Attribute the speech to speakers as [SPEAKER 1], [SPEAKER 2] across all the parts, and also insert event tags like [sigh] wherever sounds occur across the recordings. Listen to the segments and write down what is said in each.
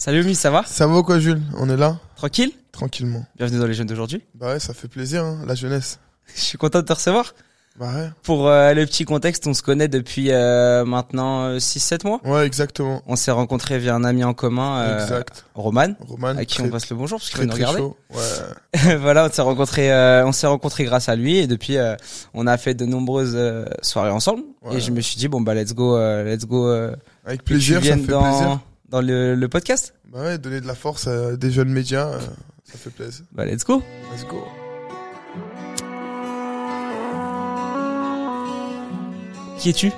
[SPEAKER 1] Salut Omis, ça va
[SPEAKER 2] Ça va ou quoi, Jules? On est là?
[SPEAKER 1] Tranquille?
[SPEAKER 2] Tranquillement.
[SPEAKER 1] Bienvenue dans les jeunes d'aujourd'hui.
[SPEAKER 2] Bah ouais, ça fait plaisir, hein, la jeunesse. [laughs]
[SPEAKER 1] Je suis content de te recevoir.
[SPEAKER 2] Bah ouais.
[SPEAKER 1] Pour euh, le petit contexte, on se connaît depuis euh, maintenant 6-7 mois.
[SPEAKER 2] Ouais, exactement.
[SPEAKER 1] On s'est rencontrés via un ami en commun, euh,
[SPEAKER 2] exact.
[SPEAKER 1] Roman,
[SPEAKER 2] Roman,
[SPEAKER 1] à qui
[SPEAKER 2] très,
[SPEAKER 1] on passe le bonjour parce qu'il nous regarder.
[SPEAKER 2] chaud. Ouais. [laughs]
[SPEAKER 1] voilà, on s'est rencontrés, euh, on s'est rencontrés grâce à lui et depuis, euh, on a fait de nombreuses euh, soirées ensemble.
[SPEAKER 2] Ouais.
[SPEAKER 1] Et je me suis dit bon bah let's go, euh, let's go. euh,
[SPEAKER 2] Avec plaisir, ça fait
[SPEAKER 1] dans
[SPEAKER 2] plaisir.
[SPEAKER 1] Dans le, le podcast.
[SPEAKER 2] Bah ouais, donner de la force à des jeunes médias, euh, ça fait plaisir.
[SPEAKER 1] Bah let's go.
[SPEAKER 2] Let's go.
[SPEAKER 1] Qui es-tu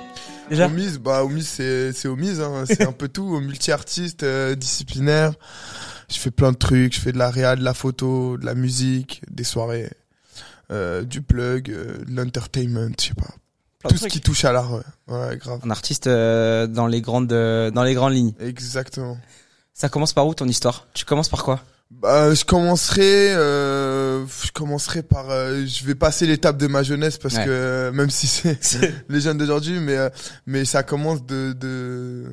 [SPEAKER 1] déjà?
[SPEAKER 2] Omise, bah Omise, c'est c'est Omise, hein. c'est un peu tout, [laughs] multi-artiste, euh, disciplinaire. Je fais plein de trucs, je fais de la réal, de la photo, de la musique, des soirées, euh, du plug, euh, de l'entertainment, je sais pas. Tout ce qui touche à l'art, ouais. Ouais, grave.
[SPEAKER 1] Un artiste euh, dans les grandes euh, dans les grandes lignes.
[SPEAKER 2] Exactement.
[SPEAKER 1] Ça commence par où ton histoire? Tu commences par quoi?
[SPEAKER 2] Bah, je commencerai, euh, je commencerai par, euh, je vais passer l'étape de ma jeunesse parce
[SPEAKER 1] Ouais.
[SPEAKER 2] que euh, même si c'est [laughs] [laughs] les jeunes d'aujourd'hui, mais euh, mais ça commence de de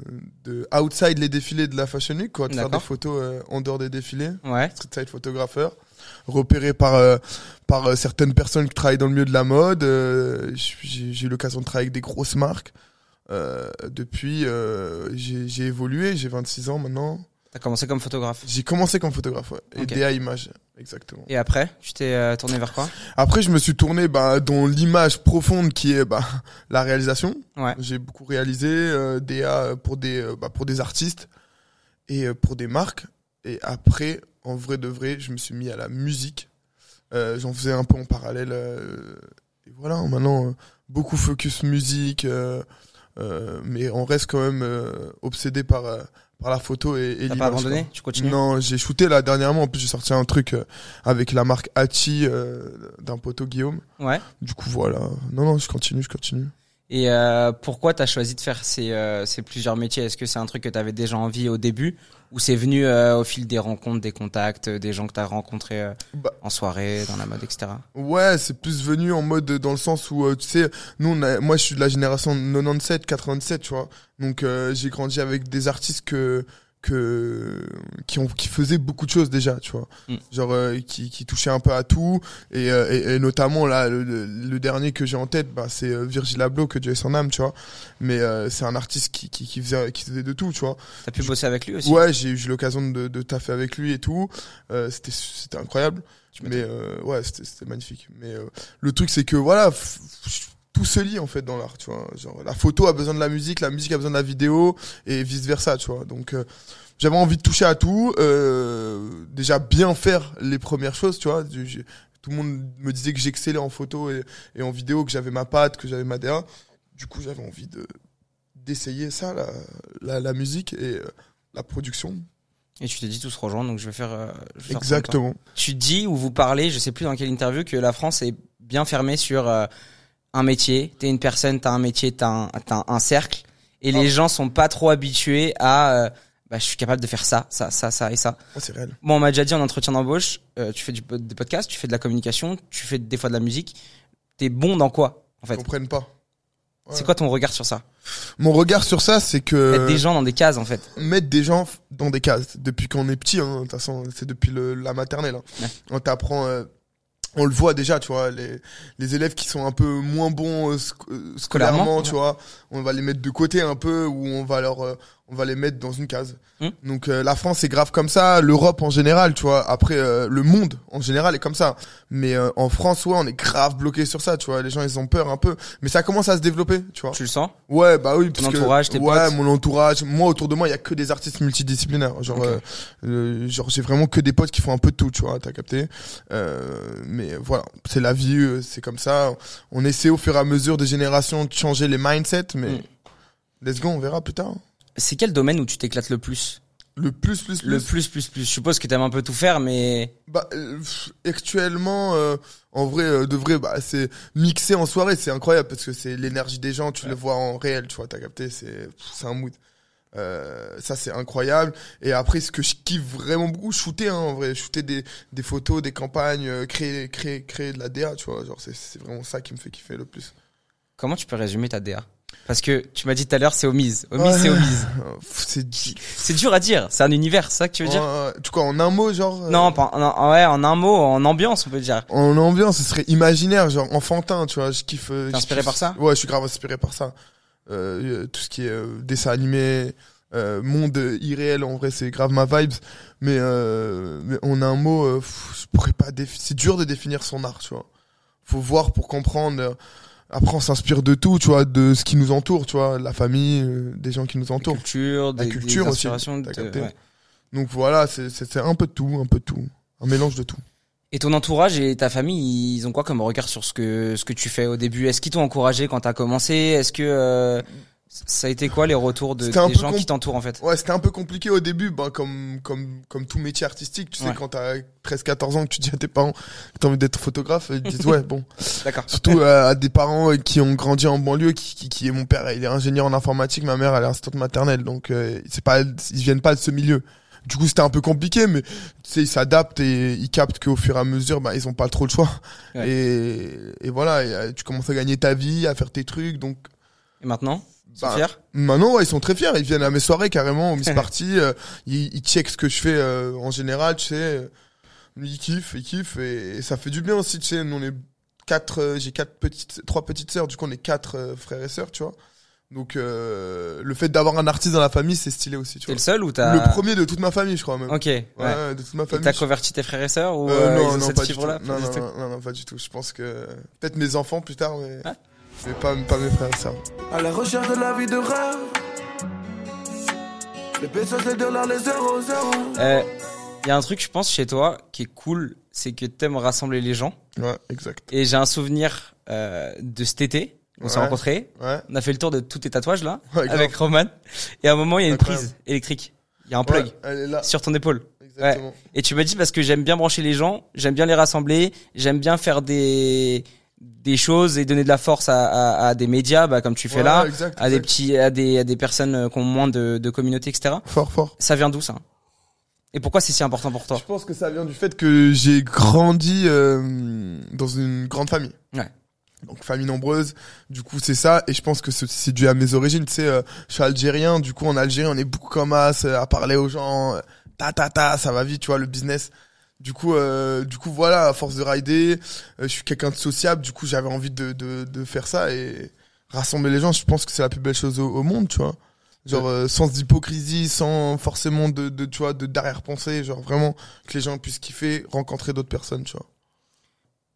[SPEAKER 2] de outside les défilés de la Fashion Week, quoi, de faire des photos euh, en dehors des défilés,
[SPEAKER 1] Ouais.
[SPEAKER 2] street side photographeur, repéré par euh, par euh, certaines personnes qui travaillent dans le milieu de la mode. euh, j'ai eu l'occasion de travailler avec des grosses marques. Depuis, j'ai évolué, j'ai 26 ans maintenant.
[SPEAKER 1] T'as commencé comme photographe.
[SPEAKER 2] J'ai commencé comme photographe, ouais. Et
[SPEAKER 1] Ok.
[SPEAKER 2] DA Image, exactement.
[SPEAKER 1] Et après, tu t'es euh, tourné vers quoi?
[SPEAKER 2] Après, je me suis tourné bah, dans l'image profonde qui est bah, [laughs] la réalisation.
[SPEAKER 1] Ouais.
[SPEAKER 2] J'ai beaucoup réalisé euh, DA pour des, bah, pour des artistes et euh, pour des marques. Et après, en vrai de vrai, je me suis mis à la musique. Euh, J'en faisais un peu en parallèle. euh, et voilà, maintenant, euh, beaucoup focus musique. mais on reste quand même obsédé par, par la photo et, et
[SPEAKER 1] T'as pas abandonné
[SPEAKER 2] quoi.
[SPEAKER 1] Tu continues
[SPEAKER 2] Non, j'ai shooté là dernièrement. En plus, j'ai sorti un truc avec la marque Hachi euh, d'un poteau Guillaume.
[SPEAKER 1] Ouais.
[SPEAKER 2] Du coup, voilà. Non, non, je continue, je continue.
[SPEAKER 1] Et euh, pourquoi t'as choisi de faire ces, euh, ces plusieurs métiers? Est-ce que c'est un truc que t'avais déjà envie au début? Ou c'est venu euh, au fil des rencontres, des contacts, des gens que t'as rencontrés euh,
[SPEAKER 2] Bah.
[SPEAKER 1] en soirée, dans la mode, etc.
[SPEAKER 2] Ouais, c'est plus venu en mode dans le sens où, tu sais, nous, on a- moi, je suis de la génération 97, 97, tu vois. Donc, euh, j'ai grandi avec des artistes que que qui ont qui faisaient beaucoup de choses déjà tu vois
[SPEAKER 1] Mm.
[SPEAKER 2] genre euh, qui qui touchaient un peu à tout et euh, et, et notamment là le, le- dernier que j'ai en tête bah c'est euh, Virgil Abloh que Dieu ait son âme tu vois mais euh, c'est un artiste qui, qui qui faisait qui faisait de tout tu vois
[SPEAKER 1] T'as pu bosser avec lui aussi?
[SPEAKER 2] Ouais, j'ai eu l'occasion de, de taffer avec lui et tout. Euh, c'était c'était incroyable. Mais euh, ouais, c'était c'était magnifique. Mais euh, le truc c'est que voilà, tout se lie en fait dans l'art, tu vois. Genre la photo a besoin de la musique, la musique a besoin de la vidéo et vice versa, tu vois. Donc euh, j'avais envie de toucher à tout. Euh, déjà bien faire les premières choses, tu vois. Tout le monde me disait que j'excellais en photo et, et en vidéo, que j'avais ma patte, que j'avais ma DA. Du coup, j'avais envie de d'essayer ça, la, la, la musique et euh, la production.
[SPEAKER 1] Et tu t'es dit tout se rejoint, donc je vais faire. euh, je vais.
[SPEAKER 2] Exactement.
[SPEAKER 1] Tu dis ou vous parlez, je sais plus dans quelle interview, que la France est bien fermée sur un métier. T'es une personne, t'as un métier, t'as un, t'as un cercle, et les
[SPEAKER 2] Oh.
[SPEAKER 1] gens sont pas trop habitués à. euh, bah, je suis capable de faire ça, ça, ça, ça et ça.
[SPEAKER 2] Ah, c'est réel.
[SPEAKER 1] Moi, on m'a déjà dit en entretien d'embauche, euh, tu fais du, des podcasts, tu fais de la communication, tu fais des fois de la musique. T'es bon dans quoi, en
[SPEAKER 2] Ils
[SPEAKER 1] fait
[SPEAKER 2] comprennent pas. Ouais.
[SPEAKER 1] C'est quoi ton regard sur ça?
[SPEAKER 2] Mon regard sur ça, c'est que
[SPEAKER 1] Mettre des gens dans des cases, en fait.
[SPEAKER 2] mettre des gens dans des cases depuis qu'on est petit. Hein, de toute façon, c'est depuis le, la maternelle. Hein.
[SPEAKER 1] Ouais.
[SPEAKER 2] On t'apprend. euh, on le voit déjà, tu vois, les, les élèves qui sont un peu moins bons euh, sc- euh, scolairement,
[SPEAKER 1] Scolairement,
[SPEAKER 2] tu vois, on va les mettre de côté un peu ou on va leur, euh, on va les mettre dans une case.
[SPEAKER 1] Hmm.
[SPEAKER 2] Donc euh, la France c'est grave comme ça, l'Europe en général, tu vois. Après euh, le monde en général est comme ça, mais euh, en France ouais, on est grave bloqué sur ça, tu vois. Les gens ils ont peur un peu, mais ça commence à se développer, tu vois.
[SPEAKER 1] Tu le sens?
[SPEAKER 2] Ouais, bah oui,
[SPEAKER 1] Ton
[SPEAKER 2] parce que-
[SPEAKER 1] entourage, tes
[SPEAKER 2] ouais,
[SPEAKER 1] potes?
[SPEAKER 2] mon entourage. Moi, autour de moi, il y a que des artistes multidisciplinaires. Genre,
[SPEAKER 1] Ok.
[SPEAKER 2] euh, euh, genre, j'ai vraiment que des potes qui font un peu de tout, tu vois. T'as capté. Euh, mais voilà, c'est la vie, euh, c'est comme ça. On essaie au fur et à mesure des générations de changer les mindsets, mais
[SPEAKER 1] Mm.
[SPEAKER 2] let's go, on verra plus tard.
[SPEAKER 1] C'est quel domaine où tu t'éclates le plus?
[SPEAKER 2] Le plus, plus, plus.
[SPEAKER 1] Le plus, plus, plus. Je suppose que t'aimes un peu tout faire, mais
[SPEAKER 2] Bah, euh, actuellement, euh, en vrai, euh, de vrai, bah, c'est mixé en soirée, c'est incroyable parce que c'est l'énergie des gens, tu
[SPEAKER 1] Ouais.
[SPEAKER 2] le vois en réel, tu vois, t'as capté, c'est, un mood. Ça c'est incroyable et après ce que je kiffe vraiment beaucoup shooter hein, en vrai shooter des, des photos des campagnes créer créer créer de la DA tu vois genre c'est c'est vraiment ça qui me fait kiffer le plus
[SPEAKER 1] comment tu peux résumer ta DA Parce que tu m'as dit tout à l'heure, c'est Omise. Omise,
[SPEAKER 2] Ouais.
[SPEAKER 1] c'est Omise. [laughs]
[SPEAKER 2] C'est di-
[SPEAKER 1] C'est dur à dire. C'est un univers, ça que tu veux dire
[SPEAKER 2] Ouais, du coup, en un mot, genre. euh,
[SPEAKER 1] Non, pas, en, en- ouais, en un mot, en ambiance, on peut dire.
[SPEAKER 2] En ambiance, ce serait imaginaire, genre enfantin, tu vois. Je kiffe. euh,
[SPEAKER 1] T'es inspiré
[SPEAKER 2] kiffe-
[SPEAKER 1] par ça
[SPEAKER 2] Ouais, je suis grave inspiré par ça. Euh, tout ce qui est euh, dessin animé, euh, monde irréel, en vrai, c'est grave ma vibes. Mais, euh, mais en un mot, euh, pff, je pourrais pas. défi- C'est dur de définir son art, tu vois. Faut voir pour comprendre. Après, on s'inspire de tout, tu vois, de ce qui nous entoure, tu vois, la famille, euh, des gens qui nous
[SPEAKER 1] La
[SPEAKER 2] entourent.
[SPEAKER 1] culture,
[SPEAKER 2] La
[SPEAKER 1] des,
[SPEAKER 2] culture
[SPEAKER 1] des
[SPEAKER 2] aussi,
[SPEAKER 1] de-
[SPEAKER 2] capté.
[SPEAKER 1] ouais.
[SPEAKER 2] Donc voilà, c'est un peu de tout, un peu de tout. Un mélange de tout.
[SPEAKER 1] Et ton entourage et ta famille, ils ont quoi comme regard sur ce que ce que tu fais au début? Est-ce qu'ils t'ont encouragé quand t'as commencé? Est-ce que euh, ça a été quoi les retours de, des gens qui t'entourent en fait?
[SPEAKER 2] Ouais, c'était un peu compliqué au début, bah, comme, comme, comme tout métier artistique. Tu sais,
[SPEAKER 1] Ouais.
[SPEAKER 2] quand t'as 13-14 ans, que tu dis à tes parents que t'as envie d'être photographe, ils disent, ouais, bon. [laughs]
[SPEAKER 1] D'accord.
[SPEAKER 2] Surtout euh, à des parents euh, qui ont grandi en banlieue, qui, qui, qui est mon père, il est ingénieur en informatique, ma mère, elle est assistante maternelle. Donc, euh, c'est pas, ils viennent pas de ce milieu. Du coup, c'était un peu compliqué, mais tu sais, ils s'adaptent et ils captent qu'au fur et à mesure, bah, ils ont pas trop le choix.
[SPEAKER 1] Ouais.
[SPEAKER 2] Et, et voilà, et, euh, tu commences à gagner ta vie, à faire tes trucs, donc
[SPEAKER 1] Et maintenant, ils sont
[SPEAKER 2] Bah,
[SPEAKER 1] fiers
[SPEAKER 2] Maintenant, ouais, ils sont très fiers. Ils viennent à mes soirées carrément, au Miss Party. [laughs] euh, ils, ils checkent ce que je fais euh, en général, tu sais. euh, Ils kiffent, ils kiffent. Et, et ça fait du bien aussi, tu sais. Nous, on est quatre, euh, j'ai quatre petites, trois petites sœurs. Du coup, on est quatre frères et sœurs, tu vois. Donc, euh, le fait d'avoir un artiste dans la famille, c'est stylé aussi, tu
[SPEAKER 1] T'es
[SPEAKER 2] vois.
[SPEAKER 1] le seul ou t'as
[SPEAKER 2] Le premier de toute ma famille, je crois même.
[SPEAKER 1] Ok. Ouais.
[SPEAKER 2] Ouais, de toute ma famille.
[SPEAKER 1] t'as converti tes frères et sœurs ou
[SPEAKER 2] non,
[SPEAKER 1] ont
[SPEAKER 2] non,
[SPEAKER 1] cette
[SPEAKER 2] pas du tout. Non, non, non, non, non, pas du tout. Je pense que peut-être mes enfants plus tard, mais,
[SPEAKER 1] Ah.
[SPEAKER 2] Mais pas, pas mes frères et sœurs.
[SPEAKER 3] À la recherche de la vie de rêve. Les pesos, les dollars, les zéros, zéros.
[SPEAKER 1] Euh, Il y a un truc, je pense, chez toi qui est cool, c'est que t'aimes rassembler les gens.
[SPEAKER 2] Ouais, exact.
[SPEAKER 1] Et j'ai un souvenir euh, de cet été. On s'est
[SPEAKER 2] Ouais.
[SPEAKER 1] rencontrés.
[SPEAKER 2] Ouais.
[SPEAKER 1] On a fait le tour de tous tes tatouages là,
[SPEAKER 2] Ouais,
[SPEAKER 1] avec Roman. Et à un moment, il y a une
[SPEAKER 2] Incroyable.
[SPEAKER 1] prise électrique. Il y a un plug
[SPEAKER 2] Ouais, elle est là.
[SPEAKER 1] sur ton épaule.
[SPEAKER 2] Exactement.
[SPEAKER 1] Et tu m'as dit parce que j'aime bien brancher les gens, j'aime bien les rassembler, j'aime bien faire des des choses et donner de la force à, à, à des médias, bah, comme tu fais
[SPEAKER 2] Ouais,
[SPEAKER 1] là,
[SPEAKER 2] exact,
[SPEAKER 1] à des petits, à des à des personnes euh, qui ont moins de, de communauté, etc.
[SPEAKER 2] Fort, fort.
[SPEAKER 1] Ça vient d'où ça? Et pourquoi c'est si important pour toi?
[SPEAKER 2] Je pense que ça vient du fait que j'ai grandi euh, dans une grande famille.
[SPEAKER 1] Ouais.
[SPEAKER 2] Donc famille nombreuse, du coup c'est ça, et je pense que c'est- c'est dû à mes origines, tu sais, euh, je suis algérien, du coup en Algérie on est beaucoup comme as, euh, à parler aux gens, euh, ta ta ta, ça va vite, tu vois, le business. Du coup, euh, du coup voilà, à force de rider, euh, je suis quelqu'un de sociable, du coup j'avais envie de, de, de faire ça et rassembler les gens, je pense que c'est la plus belle chose au, au monde, tu vois. Genre euh, sans d'hypocrisie, sans forcément de, de tu vois, de d'arrière-pensée, genre vraiment que les gens puissent kiffer, rencontrer d'autres personnes, tu vois.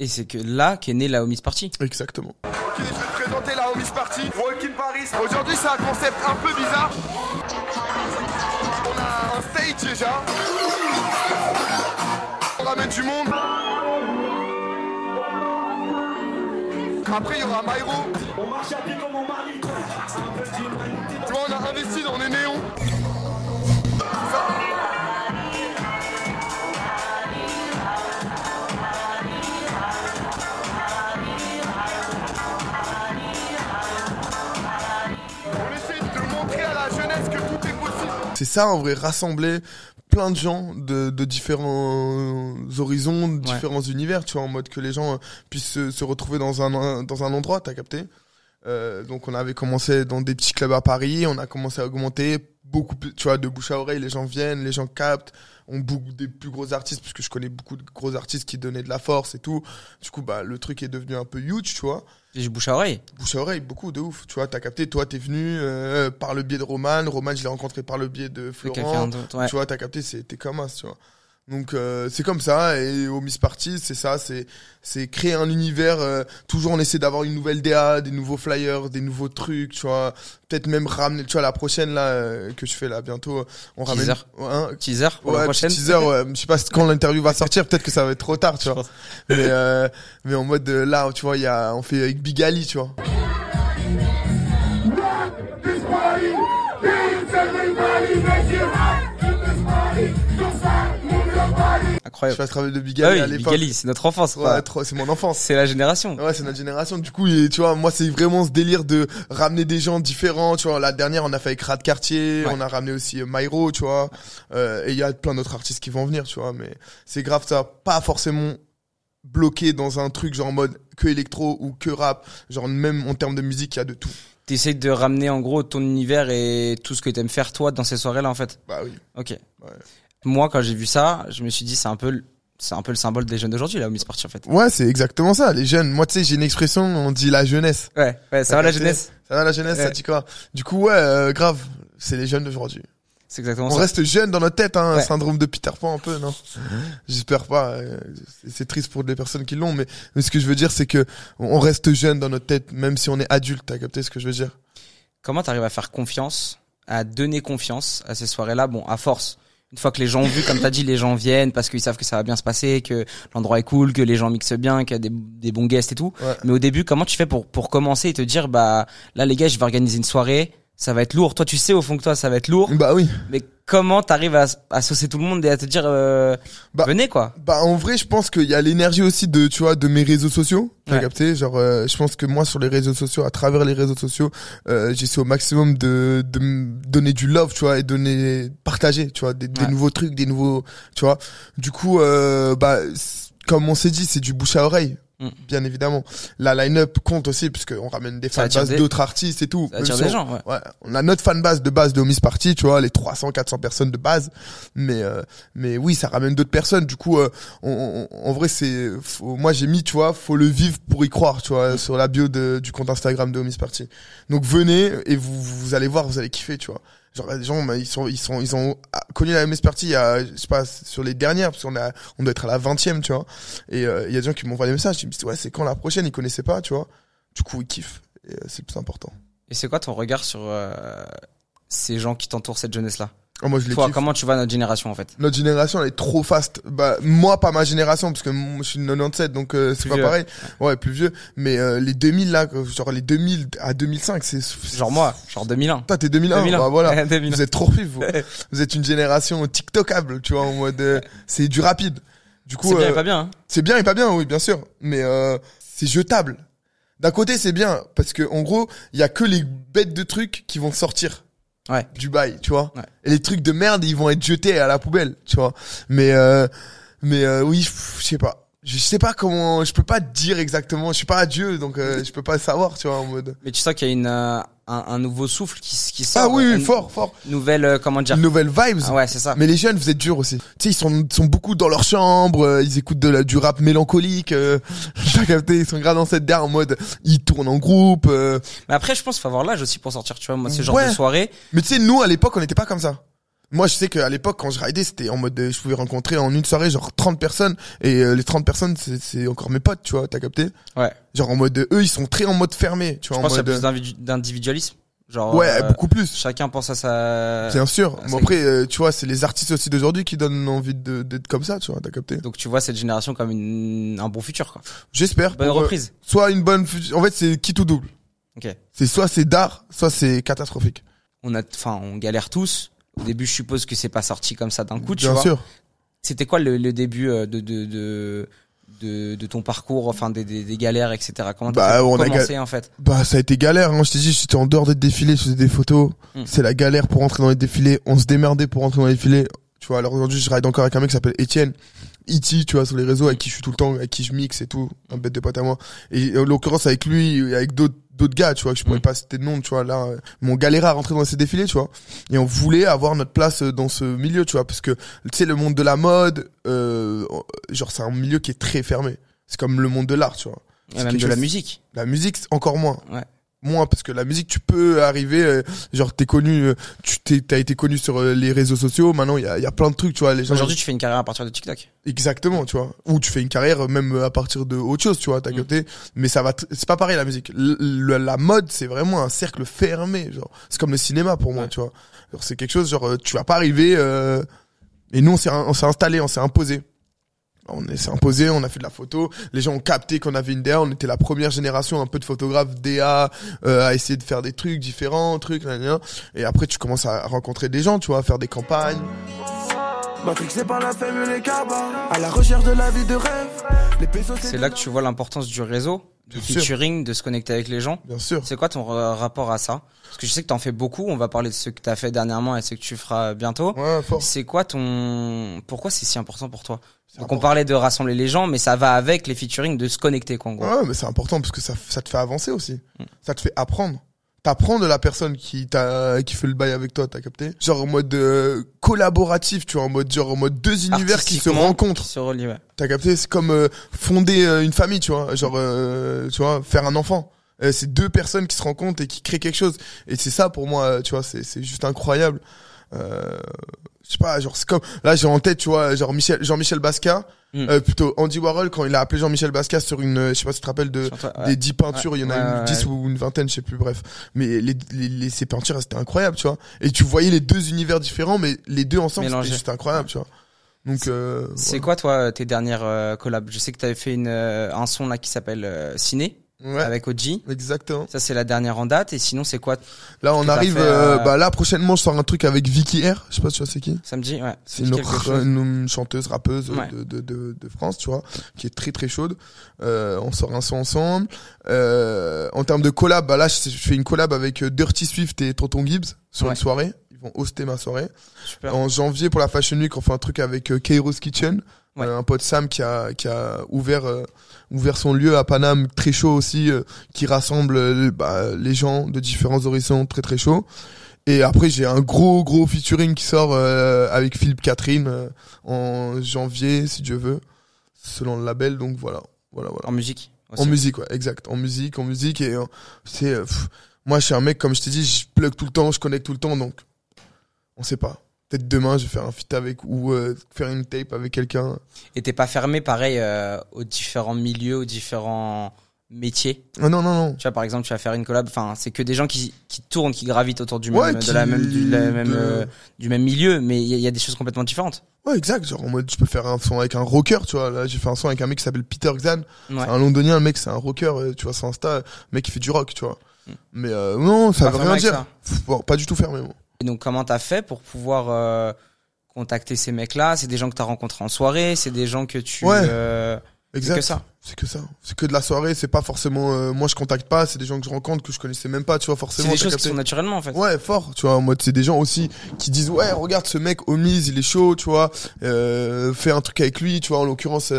[SPEAKER 1] Et c'est que là qu'est née la Homies Party.
[SPEAKER 2] Exactement.
[SPEAKER 4] Je vais te présenter la Homies Party, Walk in Paris. Aujourd'hui, c'est un concept un peu bizarre. On a un stage déjà. On ramène du monde. Après, il y aura Myro. Tu vois, on a investi dans les néons. On essaie de montrer à la jeunesse que tout est possible.
[SPEAKER 2] C'est ça en vrai, rassembler plein de gens de, de différents horizons, de différents univers, tu vois, en mode que les gens euh, puissent se, se retrouver dans un, dans un endroit, t'as capté? Euh, donc on avait commencé dans des petits clubs à Paris, on a commencé à augmenter beaucoup, plus, tu vois, de bouche à oreille, les gens viennent, les gens captent, on boucle des plus gros artistes, puisque je connais beaucoup de gros artistes qui donnaient de la force et tout. Du coup, bah, le truc est devenu un peu huge, tu vois.
[SPEAKER 1] J'ai bouche à oreille.
[SPEAKER 2] Bouche à oreille, beaucoup, de ouf. Tu vois, t'as capté, toi, t'es venu euh, par le biais de Roman. Roman, je l'ai rencontré par le biais de
[SPEAKER 1] de
[SPEAKER 2] Florent.
[SPEAKER 1] d'autre. Ouais.
[SPEAKER 2] Tu vois, t'as capté, t'es comme as, tu vois. Donc euh, c'est comme ça et au Miss Party, c'est ça, c'est c'est créer un univers. euh, toujours on essaie d'avoir une nouvelle DA, des nouveaux flyers, des nouveaux trucs, tu vois. Peut-être même ramener, tu vois, la prochaine là euh, que je fais là bientôt, on ramène.
[SPEAKER 1] Teaser.
[SPEAKER 2] Hein,
[SPEAKER 1] Teaser pour la
[SPEAKER 2] Ouais,
[SPEAKER 1] prochaine.
[SPEAKER 2] teaser, ouais. Je sais pas quand l'interview va sortir, peut-être que ça va être trop tard, tu vois. Mais, euh, mais en mode, euh, là, tu vois, il y a, on fait avec Big Ali, tu vois.
[SPEAKER 1] Incroyable.
[SPEAKER 2] fais ce travail de Big
[SPEAKER 1] Ah oui,
[SPEAKER 2] à
[SPEAKER 1] Big
[SPEAKER 2] l'époque.
[SPEAKER 1] C'est notre enfance.
[SPEAKER 2] Ouais,
[SPEAKER 1] quoi.
[SPEAKER 2] c'est mon enfance.
[SPEAKER 1] C'est la génération.
[SPEAKER 2] Ouais, c'est notre génération. Du coup, et, tu vois, moi, c'est vraiment ce délire de ramener des gens différents. Tu vois, la dernière, on a fait avec Rat Cartier,
[SPEAKER 1] Ouais.
[SPEAKER 2] on a ramené aussi euh, Myro, tu vois. Euh, et il y a plein d'autres artistes qui vont venir, tu vois. Mais c'est grave ça. Pas forcément bloqué dans un truc genre en mode que électro ou que rap. Genre même en termes de musique, il y a de tout.
[SPEAKER 1] T'essayes de ramener en gros ton univers et tout ce que t'aimes faire toi dans ces soirées-là en fait.
[SPEAKER 2] Bah oui.
[SPEAKER 1] Ok. Moi, quand j'ai vu ça, je me suis dit c'est un peu, le- c'est un peu le symbole des jeunes d'aujourd'hui là, au Miss Party en fait.
[SPEAKER 2] Ouais, c'est exactement ça. Les jeunes, moi tu sais, j'ai une expression, on dit la jeunesse.
[SPEAKER 1] Ouais, ouais, ça va la jeunesse.
[SPEAKER 2] Ça va la jeunesse, ça dit quoi? Du coup, ouais, euh, grave, c'est les jeunes d'aujourd'hui.
[SPEAKER 1] C'est exactement
[SPEAKER 2] On
[SPEAKER 1] ça.
[SPEAKER 2] reste jeune dans notre tête, hein,
[SPEAKER 1] Ouais.
[SPEAKER 2] syndrome de Peter Pan un peu, non? J'espère pas. euh, c'est- C'est triste pour les personnes qui l'ont, mais, mais ce que je veux dire, c'est que on reste jeune dans notre tête, même si on est adulte. T'as capté ce que je veux dire?
[SPEAKER 1] Comment t'arrives à faire confiance, à donner confiance à ces soirées-là? Bon, à force. Une fois que les gens ont vu, comme t'as dit, les gens viennent parce qu'ils savent que ça va bien se passer, que l'endroit est cool, que les gens mixent bien, qu'il y a des, des bons guests et tout.
[SPEAKER 2] Ouais.
[SPEAKER 1] Mais au début, comment tu fais pour pour commencer et te dire bah là les gars, je vais organiser une soirée, ça va être lourd. Toi, tu sais au fond que toi, ça va être lourd.
[SPEAKER 2] Bah oui.
[SPEAKER 1] Mais comment t'arrives à saucer tout le monde et à te dire euh,
[SPEAKER 2] Bah,
[SPEAKER 1] venez quoi?
[SPEAKER 2] Bah en vrai, je pense qu'il y a l'énergie aussi de tu vois de mes réseaux sociaux. T'as
[SPEAKER 1] Ouais.
[SPEAKER 2] capté? Genre, euh, je pense que moi sur les réseaux sociaux, à travers les réseaux sociaux, euh, j'essaie au maximum de de me donner du love, tu vois, et donner partager, tu vois, des, des nouveaux trucs, des nouveaux, tu vois. Du coup, euh, bah comme on s'est dit, c'est du bouche à oreille.
[SPEAKER 1] Mm.
[SPEAKER 2] Bien évidemment, la line-up compte aussi puisque on ramène des fanbases
[SPEAKER 1] des-
[SPEAKER 2] d'autres artistes et tout.
[SPEAKER 1] Ça attire des
[SPEAKER 2] on-
[SPEAKER 1] gens, ouais.
[SPEAKER 2] Ouais, on a notre fanbase de base de Miss Party, tu vois, les 300, 400 personnes de base. Mais, euh, mais oui, ça ramène d'autres personnes. Du coup, euh, on, on- en vrai, c'est, faut- moi j'ai mis, tu vois, faut le vivre pour y croire, tu vois, sur la bio de, du compte Instagram de Miss Party. Donc venez et vous, vous allez voir, vous allez kiffer, tu vois. Genre les gens, bah, ils sont, ils sont, ils ont connu la Miss Party je sais pas, sur les dernières, parce qu'on a, on doit être à la 20e, tu vois. Et euh, il y a des gens qui m'envoient des messages, ils me disent ouais, c'est quand la prochaine, ils connaissaient pas, tu vois. Du coup, ils kiffent. Et euh, c'est le plus important.
[SPEAKER 1] Et c'est quoi ton regard sur euh, ces gens qui t'entourent cette jeunesse-là?
[SPEAKER 2] Oh, moi, je les
[SPEAKER 1] Toi,
[SPEAKER 2] kiffe.
[SPEAKER 1] comment tu vois notre génération en fait
[SPEAKER 2] Notre génération, elle est trop fast. Bah, moi, pas ma génération, parce que moi, je suis de 97, donc euh, c'est pas
[SPEAKER 1] vieux.
[SPEAKER 2] pareil. Ouais, plus vieux. Mais euh, les 2000, là, genre les 2000 à 2005, c'est...
[SPEAKER 1] Genre moi, genre 2001.
[SPEAKER 2] Toi, t'es 2001,
[SPEAKER 1] 2001.
[SPEAKER 2] bah voilà. [laughs]
[SPEAKER 1] Ouais, 2001.
[SPEAKER 2] Vous êtes trop vifs, vous. vous êtes une génération TikTokable, tu vois, en mode... euh, c'est du rapide. Du coup,
[SPEAKER 1] C'est bien
[SPEAKER 2] euh,
[SPEAKER 1] et pas bien. Hein
[SPEAKER 2] c'est bien et pas bien, oui, bien sûr. Mais euh, c'est jetable. D'un côté, c'est bien, parce que en gros, il y a que les bêtes de trucs qui vont sortir
[SPEAKER 1] Ouais.
[SPEAKER 2] du bail, tu vois.
[SPEAKER 1] Ouais.
[SPEAKER 2] Et les trucs de merde, ils vont être jetés à la poubelle, tu vois. Mais euh, mais euh, oui, je sais pas. Je sais pas comment, je peux pas te dire exactement. Je suis pas Dieu, donc euh, je peux pas savoir, tu vois, en mode.
[SPEAKER 1] Mais tu sens qu'il y a une euh, un, un nouveau souffle qui qui sort.
[SPEAKER 2] Ah oui, oui, fort, fort.
[SPEAKER 1] Nouvelle euh, comment dire?
[SPEAKER 2] Nouvelle vibes.
[SPEAKER 1] Ah ouais, c'est ça.
[SPEAKER 2] Mais les jeunes, vous êtes durs aussi. Tu sais, ils sont, sont beaucoup dans leur chambre, euh, ils écoutent de la, du rap mélancolique. Euh, [laughs] T'as capté Ils sont grave dans cette der en mode, ils tournent en groupe. euh.
[SPEAKER 1] Mais après, je pense qu'il faut avoir l'âge aussi pour sortir. Tu vois, moi, ce genre
[SPEAKER 2] Ouais.
[SPEAKER 1] de soirée.
[SPEAKER 2] Mais tu sais, nous, à l'époque, on n'était pas comme ça. Moi, je sais qu'à l'époque, quand je ridais, c'était en mode, je pouvais rencontrer en une soirée, genre 30 personnes. Et euh, les 30 personnes, c'est- encore mes potes, tu vois, t'as capté?
[SPEAKER 1] Ouais.
[SPEAKER 2] Genre en mode, eux, ils sont très en mode fermé, tu vois,
[SPEAKER 1] Je
[SPEAKER 2] en
[SPEAKER 1] pense qu'il y a
[SPEAKER 2] mode...
[SPEAKER 1] plus d'individu- d'individualisme. Genre.
[SPEAKER 2] Ouais,
[SPEAKER 1] euh,
[SPEAKER 2] beaucoup plus.
[SPEAKER 1] Chacun pense à sa.
[SPEAKER 2] Bien sûr. Mais après, euh, tu vois, c'est les artistes aussi d'aujourd'hui qui donnent envie d'être comme ça, tu vois, t'as capté?
[SPEAKER 1] Donc tu vois cette génération comme une, un bon futur quoi.
[SPEAKER 2] J'espère.
[SPEAKER 1] Bonne
[SPEAKER 2] euh,
[SPEAKER 1] reprise.
[SPEAKER 2] soit une bonne... En fait, c'est qui tout double.
[SPEAKER 1] Ok.
[SPEAKER 2] C'est soit c'est d'art, soit c'est catastrophique.
[SPEAKER 1] On a, enfin, on galère tous. Au début, je suppose que c'est pas sorti comme ça d'un coup. Tu
[SPEAKER 2] Bien
[SPEAKER 1] vois.
[SPEAKER 2] sûr.
[SPEAKER 1] C'était quoi le, le début euh, de de, de de de ton parcours, enfin des, des, des galères, etc. Comment t'as
[SPEAKER 2] Bah, on a
[SPEAKER 1] commencer en fait?
[SPEAKER 2] Bah ça a été galère, hein. je t'ai dit, j'étais en dehors des défilés, je faisais des photos.
[SPEAKER 1] Hmm.
[SPEAKER 2] C'est la galère pour rentrer dans les défilés. On se démerdait pour rentrer dans les défilés. Tu vois, alors aujourd'hui je ride encore avec un mec qui s'appelle Étienne. E.T., tu vois, sur les réseaux, avec qui je suis tout le temps, avec qui je mixe et tout, un bête de pote à moi. Et en l'occurrence avec lui, et avec d'autres d'autres gars, tu vois, que je pourrais
[SPEAKER 1] Mm.
[SPEAKER 2] pas citer de nom, tu vois, là, euh, mais on galérait à rentrer dans ces défilés, tu vois. Et on voulait avoir notre place euh, dans ce milieu, tu vois, parce que, tu sais, le monde de la mode, euh, genre, c'est un milieu qui est très fermé. C'est comme le monde de l'art, tu vois.
[SPEAKER 1] Et même de la musique.
[SPEAKER 2] La musique, encore moins.
[SPEAKER 1] Ouais.
[SPEAKER 2] Moins, parce que la musique, tu peux arriver, euh, genre, t'es connu, euh, tu t'es, t'as été connu sur euh, les réseaux sociaux, maintenant, il y a, il y a plein de trucs, tu vois, les gens.
[SPEAKER 1] Aujourd'hui, tu fais une carrière à partir de TikTok.
[SPEAKER 2] Exactement, tu vois. Ou tu fais une carrière, même à partir de autre chose, tu vois, t'as
[SPEAKER 1] Mm.
[SPEAKER 2] capté. Mais ça va, c'est pas pareil, la musique. Le- la mode, c'est vraiment un cercle fermé, genre. C'est comme le cinéma pour moi,
[SPEAKER 1] Ouais.
[SPEAKER 2] tu vois. C'est quelque chose, genre, tu vas pas arriver, euh, et nous, on s'est, on s'est installé, on s'est imposé. On est- s'est imposé, on a fait de la photo. Les gens ont capté qu'on avait une DA. On était la première génération un peu de photographes DA euh, à essayer de faire des trucs différents, trucs. Et après, tu commences à rencontrer des gens, tu vois, à faire des campagnes.
[SPEAKER 3] Matrixé par la femme les cabas. À la recherche de la vie de rêve.
[SPEAKER 1] C'est là que tu vois l'importance du réseau, du
[SPEAKER 2] Bien sûr.
[SPEAKER 1] featuring, de se connecter avec les gens.
[SPEAKER 2] Bien sûr.
[SPEAKER 1] C'est quoi ton rapport à ça? Parce que je sais que t'en fais beaucoup. On va parler de ce que t'as fait dernièrement et ce que tu feras bientôt.
[SPEAKER 2] Ouais.
[SPEAKER 1] C'est quoi ton pourquoi c'est si important pour toi? Donc on parlait de rassembler les gens, mais ça va avec les featuring de se connecter quoi. En gros.
[SPEAKER 2] Ouais, mais c'est important parce que ça, ça te fait avancer aussi.
[SPEAKER 1] Mm.
[SPEAKER 2] Ça te fait apprendre. T'apprends de la personne qui t'a qui fait le bail avec toi t'as capté? Genre en mode euh, collaboratif tu vois en mode genre en mode deux univers qui se rencontrent
[SPEAKER 1] qui se relient, ouais.
[SPEAKER 2] T'as capté? C'est comme euh, fonder euh, une famille, tu vois. Genre, euh, tu vois, faire un enfant. Euh, c'est deux personnes qui se rencontrent et qui créent quelque chose. Et c'est ça pour moi, tu vois, c'est c'est juste incroyable. Je sais pas, genre c'est comme là j'ai en tête, tu vois, genre Michel Jean-Michel Basquiat,
[SPEAKER 1] Mm.
[SPEAKER 2] euh, plutôt Andy Warhol quand il a appelé Jean-Michel Basquiat sur une, je sais pas si tu te rappelles de
[SPEAKER 1] Sur toi, ouais.
[SPEAKER 2] des dix peintures,
[SPEAKER 1] Ouais.
[SPEAKER 2] il y en a une
[SPEAKER 1] ouais,
[SPEAKER 2] 10
[SPEAKER 1] ouais.
[SPEAKER 2] ou une vingtaine, je sais plus, bref. Mais les, les, les- ces peintures, c'était incroyable, tu vois. Et tu voyais les deux univers différents, mais les deux ensemble, c'était juste incroyable, tu vois. Donc, euh,
[SPEAKER 1] C'est quoi toi tes dernières euh, collabs? Je sais que tu avais fait une euh, un son là qui s'appelle euh, Ciné
[SPEAKER 2] Ouais,
[SPEAKER 1] avec OG.
[SPEAKER 2] exactement.
[SPEAKER 1] Ça c'est la dernière en date et sinon c'est quoi
[SPEAKER 2] Là, on arrive,
[SPEAKER 1] fait,
[SPEAKER 2] euh,
[SPEAKER 1] euh,
[SPEAKER 2] bah là, prochainement, je sors un truc avec Vicky R. Je sais pas si tu vois c'est qui.
[SPEAKER 1] samedi Ouais.
[SPEAKER 2] C'est une, chanteuse, rappeuse
[SPEAKER 1] Ouais.
[SPEAKER 2] de, de, de, de France, tu vois, qui est très très chaude. Euh, on sort un son ensemble. Euh, en termes de collab, bah là, je, je fais une collab avec euh, Dirty Swift et Tonton Gibbs sur
[SPEAKER 1] Ouais.
[SPEAKER 2] une soirée. Ils vont hoster ma soirée.
[SPEAKER 1] Super.
[SPEAKER 2] En janvier, pour la Fashion Week, on fait un truc avec euh, Kairos Kitchen.
[SPEAKER 1] Ouais.
[SPEAKER 2] Euh, un pote Sam qui a, qui a ouvert, euh, ouvert son lieu à Paname, très chaud aussi, euh, qui rassemble euh, bah, les gens de différents horizons, très très chaud. Et après, j'ai un gros gros featuring qui sort avec Philippe Catherine en janvier, si Dieu veut, selon le label. Donc voilà, voilà, voilà.
[SPEAKER 1] En musique. aussi.
[SPEAKER 2] En musique, ouais, exact. En musique, en musique. Et c'est. moi, je suis un mec, comme je t'ai dit, je plug tout le temps, je connecte tout le temps, donc on sait pas. Peut-être demain, je vais faire un feat avec ou euh, faire une tape avec quelqu'un.
[SPEAKER 1] Et t'es pas fermé pareil euh, aux différents milieux, aux différents métiers?
[SPEAKER 2] Ah non, non, non.
[SPEAKER 1] Tu vois par exemple tu vas faire une collab. Enfin c'est que des gens qui qui tournent, qui gravitent autour du
[SPEAKER 2] Ouais,
[SPEAKER 1] même
[SPEAKER 2] qui-
[SPEAKER 1] de la même du, la même
[SPEAKER 2] de-
[SPEAKER 1] euh, du même milieu, mais il y, a- il y a des choses complètement différentes.
[SPEAKER 2] Ouais, exact. Genre, en mode, je peux faire un son avec un rocker, tu vois. Là, j'ai fait un son avec un mec qui s'appelle Peter Xan.
[SPEAKER 1] Ouais.
[SPEAKER 2] C'est un londonien, le mec, c'est un rocker, euh, tu vois, sur Insta. Le mec, il fait du rock, tu vois.
[SPEAKER 1] Mm.
[SPEAKER 2] Mais non, ça veut rien dire. pas du tout fermé, moi.
[SPEAKER 1] Et donc comment t'as fait pour pouvoir euh, contacter ces mecs-là? C'est des gens que t'as rencontrés en soirée, c'est des gens que tu.
[SPEAKER 2] Ouais.
[SPEAKER 1] euh, c'est
[SPEAKER 2] Exact.
[SPEAKER 1] que ça.
[SPEAKER 2] C'est que ça. C'est que de la soirée, c'est pas forcément. euh, moi, je contacte pas, c'est des gens que je rencontre que je connaissais même pas, tu vois,
[SPEAKER 1] C'est
[SPEAKER 2] forcément.
[SPEAKER 1] des
[SPEAKER 2] t'as
[SPEAKER 1] choses qui sont naturellement en fait.
[SPEAKER 2] Ouais, fort, tu vois, en mode, c'est des gens aussi qui disent, ouais, regarde ce mec, Omise, il est chaud, tu vois, euh, fais un truc avec lui, tu vois, en l'occurrence,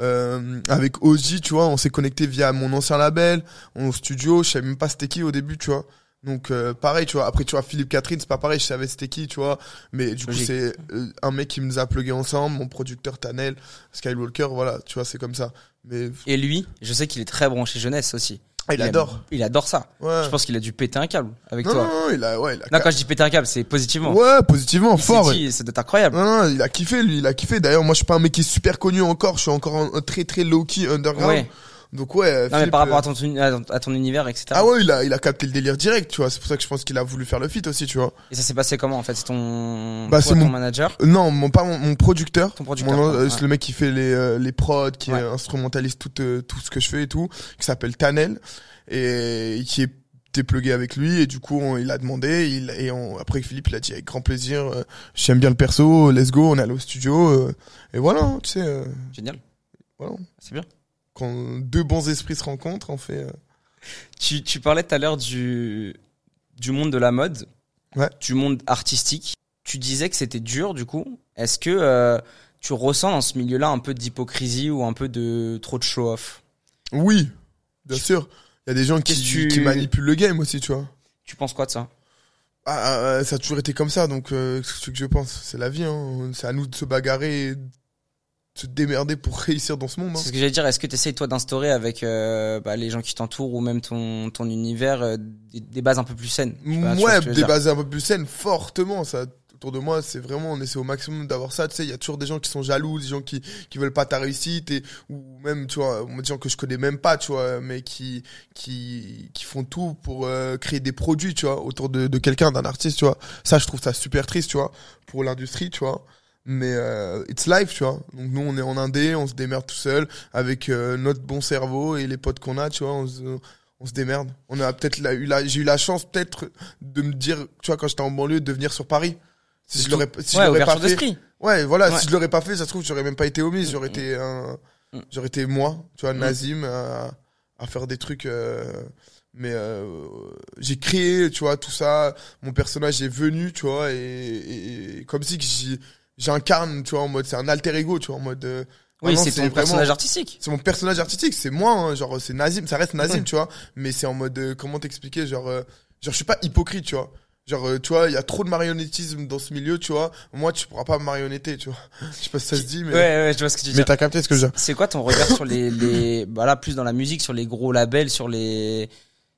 [SPEAKER 2] euh, avec Ozzy, tu vois, on s'est connecté via mon ancien label, mon studio, je savais même pas c'était qui au début, tu vois. Donc, euh, pareil, tu vois, après, tu vois, Philippe Catherine, c'est pas pareil, je savais c'était qui, tu vois, mais du coup, c'est euh, un mec qui nous a plugué ensemble, mon producteur Tanel, Skywalker, voilà, tu vois, c'est comme ça. Mais,
[SPEAKER 1] Et lui, je sais qu'il est très branché jeunesse aussi.
[SPEAKER 2] ah, il adore.
[SPEAKER 1] Il adore ça.
[SPEAKER 2] Ouais.
[SPEAKER 1] Je pense qu'il a dû péter un câble avec
[SPEAKER 2] non,
[SPEAKER 1] toi.
[SPEAKER 2] non, il a, ouais, il a,
[SPEAKER 1] Non, quand je dis péter un câble, c'est positivement.
[SPEAKER 2] ouais, positivement,
[SPEAKER 1] Il
[SPEAKER 2] fort.
[SPEAKER 1] doit être incroyable.
[SPEAKER 2] Non, non, il a kiffé, lui, il a kiffé. D'ailleurs, moi, je suis pas un mec qui est super connu encore, je suis encore un, un très très low-key underground.
[SPEAKER 1] Ouais.
[SPEAKER 2] Donc, ouais.
[SPEAKER 1] Non, mais par rapport
[SPEAKER 2] euh,
[SPEAKER 1] à ton, à ton- univers, etc.
[SPEAKER 2] Ah ouais, il a, il a capté le délire direct, tu vois. C'est pour ça que je pense qu'il a voulu faire le feat aussi, tu vois.
[SPEAKER 1] Et ça s'est passé comment en fait? C'est ton,
[SPEAKER 2] Bah, c'est
[SPEAKER 1] ton
[SPEAKER 2] mon-
[SPEAKER 1] manager?
[SPEAKER 2] Non, mon, pas mon, mon producteur.
[SPEAKER 1] Ton producteur,
[SPEAKER 2] Mon- euh,
[SPEAKER 1] ouais.
[SPEAKER 2] C'est le mec qui fait les, euh, les prods, qui
[SPEAKER 1] Ouais.
[SPEAKER 2] est instrumentaliste tout, euh, tout ce que je fais et tout, qui s'appelle Tanel, et qui est déplugué avec lui, et du coup, on- il a demandé, il, et on, après Philippe, il a dit avec grand plaisir, euh, j'aime bien le perso, let's go, on est allé au studio, euh, et voilà, hein, tu sais, euh,
[SPEAKER 1] Génial.
[SPEAKER 2] voilà.
[SPEAKER 1] C'est bien.
[SPEAKER 2] Quand deux bons esprits se rencontrent, on fait. euh,
[SPEAKER 1] Tu, tu parlais tout à l'heure du, du monde de la mode,
[SPEAKER 2] Ouais.
[SPEAKER 1] du monde artistique. Tu disais que c'était dur du coup. Est-ce que euh, tu ressens dans ce milieu-là un peu d'hypocrisie ou un peu de trop de show-off?
[SPEAKER 2] Oui, bien sûr. Il y a des gens qui,
[SPEAKER 1] tu-
[SPEAKER 2] qui manipulent le game aussi, tu vois.
[SPEAKER 1] Tu penses quoi de ça?
[SPEAKER 2] Ah, ah, ça a toujours été comme ça, donc euh, veux que je pense C'est la vie, hein. c'est à nous de se bagarrer se démerder pour réussir dans ce monde. hein.
[SPEAKER 1] C'est ce que j'allais dire. Est-ce que tu essayes toi d'instaurer avec euh, bah, les gens qui t'entourent ou même ton, ton univers euh, des, des bases un peu plus saines? Pas,
[SPEAKER 2] Ouais, des
[SPEAKER 1] dire.
[SPEAKER 2] bases un peu plus saines, fortement. Ça, autour de moi, c'est vraiment, on essaie au maximum d'avoir ça. Tu sais, il y a toujours des gens qui sont jaloux, des gens qui qui veulent pas ta réussite et ou même, tu vois, des gens que je connais même pas, tu vois, mais qui qui qui font tout pour euh, créer des produits, tu vois, autour de de quelqu'un, d'un artiste, tu vois. Ça, je trouve ça super triste, tu vois, pour l'industrie, tu vois. Mais euh, it's life, tu vois. Donc nous, on est en indé, on se démerde tout seul avec euh, notre bon cerveau et les potes qu'on a, tu vois. On se, on se démerde. On a peut-être eu la, j'ai eu la chance peut-être de me dire, tu vois, quand j'étais en banlieue, de venir sur Paris. Si je l'aurais, si je
[SPEAKER 1] ouais,
[SPEAKER 2] l'aurais pas fait, ouais, voilà,
[SPEAKER 1] Ouais.
[SPEAKER 2] si je l'aurais pas fait, ça se trouve, j'aurais même pas été omise, j'aurais
[SPEAKER 1] Mm.
[SPEAKER 2] été un,
[SPEAKER 1] Mm.
[SPEAKER 2] j'aurais été moi, tu vois,
[SPEAKER 1] Mm.
[SPEAKER 2] Nazim, à, à faire des trucs, euh, mais euh, j'ai créé, tu vois, tout ça. Mon personnage est venu, tu vois, et, et- et comme si que j'incarne, tu vois, en mode, c'est un alter ego, tu vois, en mode. euh,
[SPEAKER 1] Oui, c'est ton
[SPEAKER 2] vraiment-
[SPEAKER 1] personnage artistique.
[SPEAKER 2] c'est mon personnage artistique, c'est moi, hein, genre c'est Nazim, ça reste Nazim, tu vois, mais c'est en mode euh, comment t'expliquer, genre euh, Genre, je suis pas hypocrite, tu vois. Genre, euh, tu vois, il y a trop de marionnettisme dans ce milieu, tu vois. Moi, tu pourras pas me marionnetter, tu vois. [laughs] Je sais pas si ça se dit, mais.
[SPEAKER 1] Ouais, ouais, je vois ce que tu dis.
[SPEAKER 2] Mais t'as capté ce que je.
[SPEAKER 1] C'est quoi ton regard sur les, les, bah là, plus dans la musique, sur les gros labels, sur les,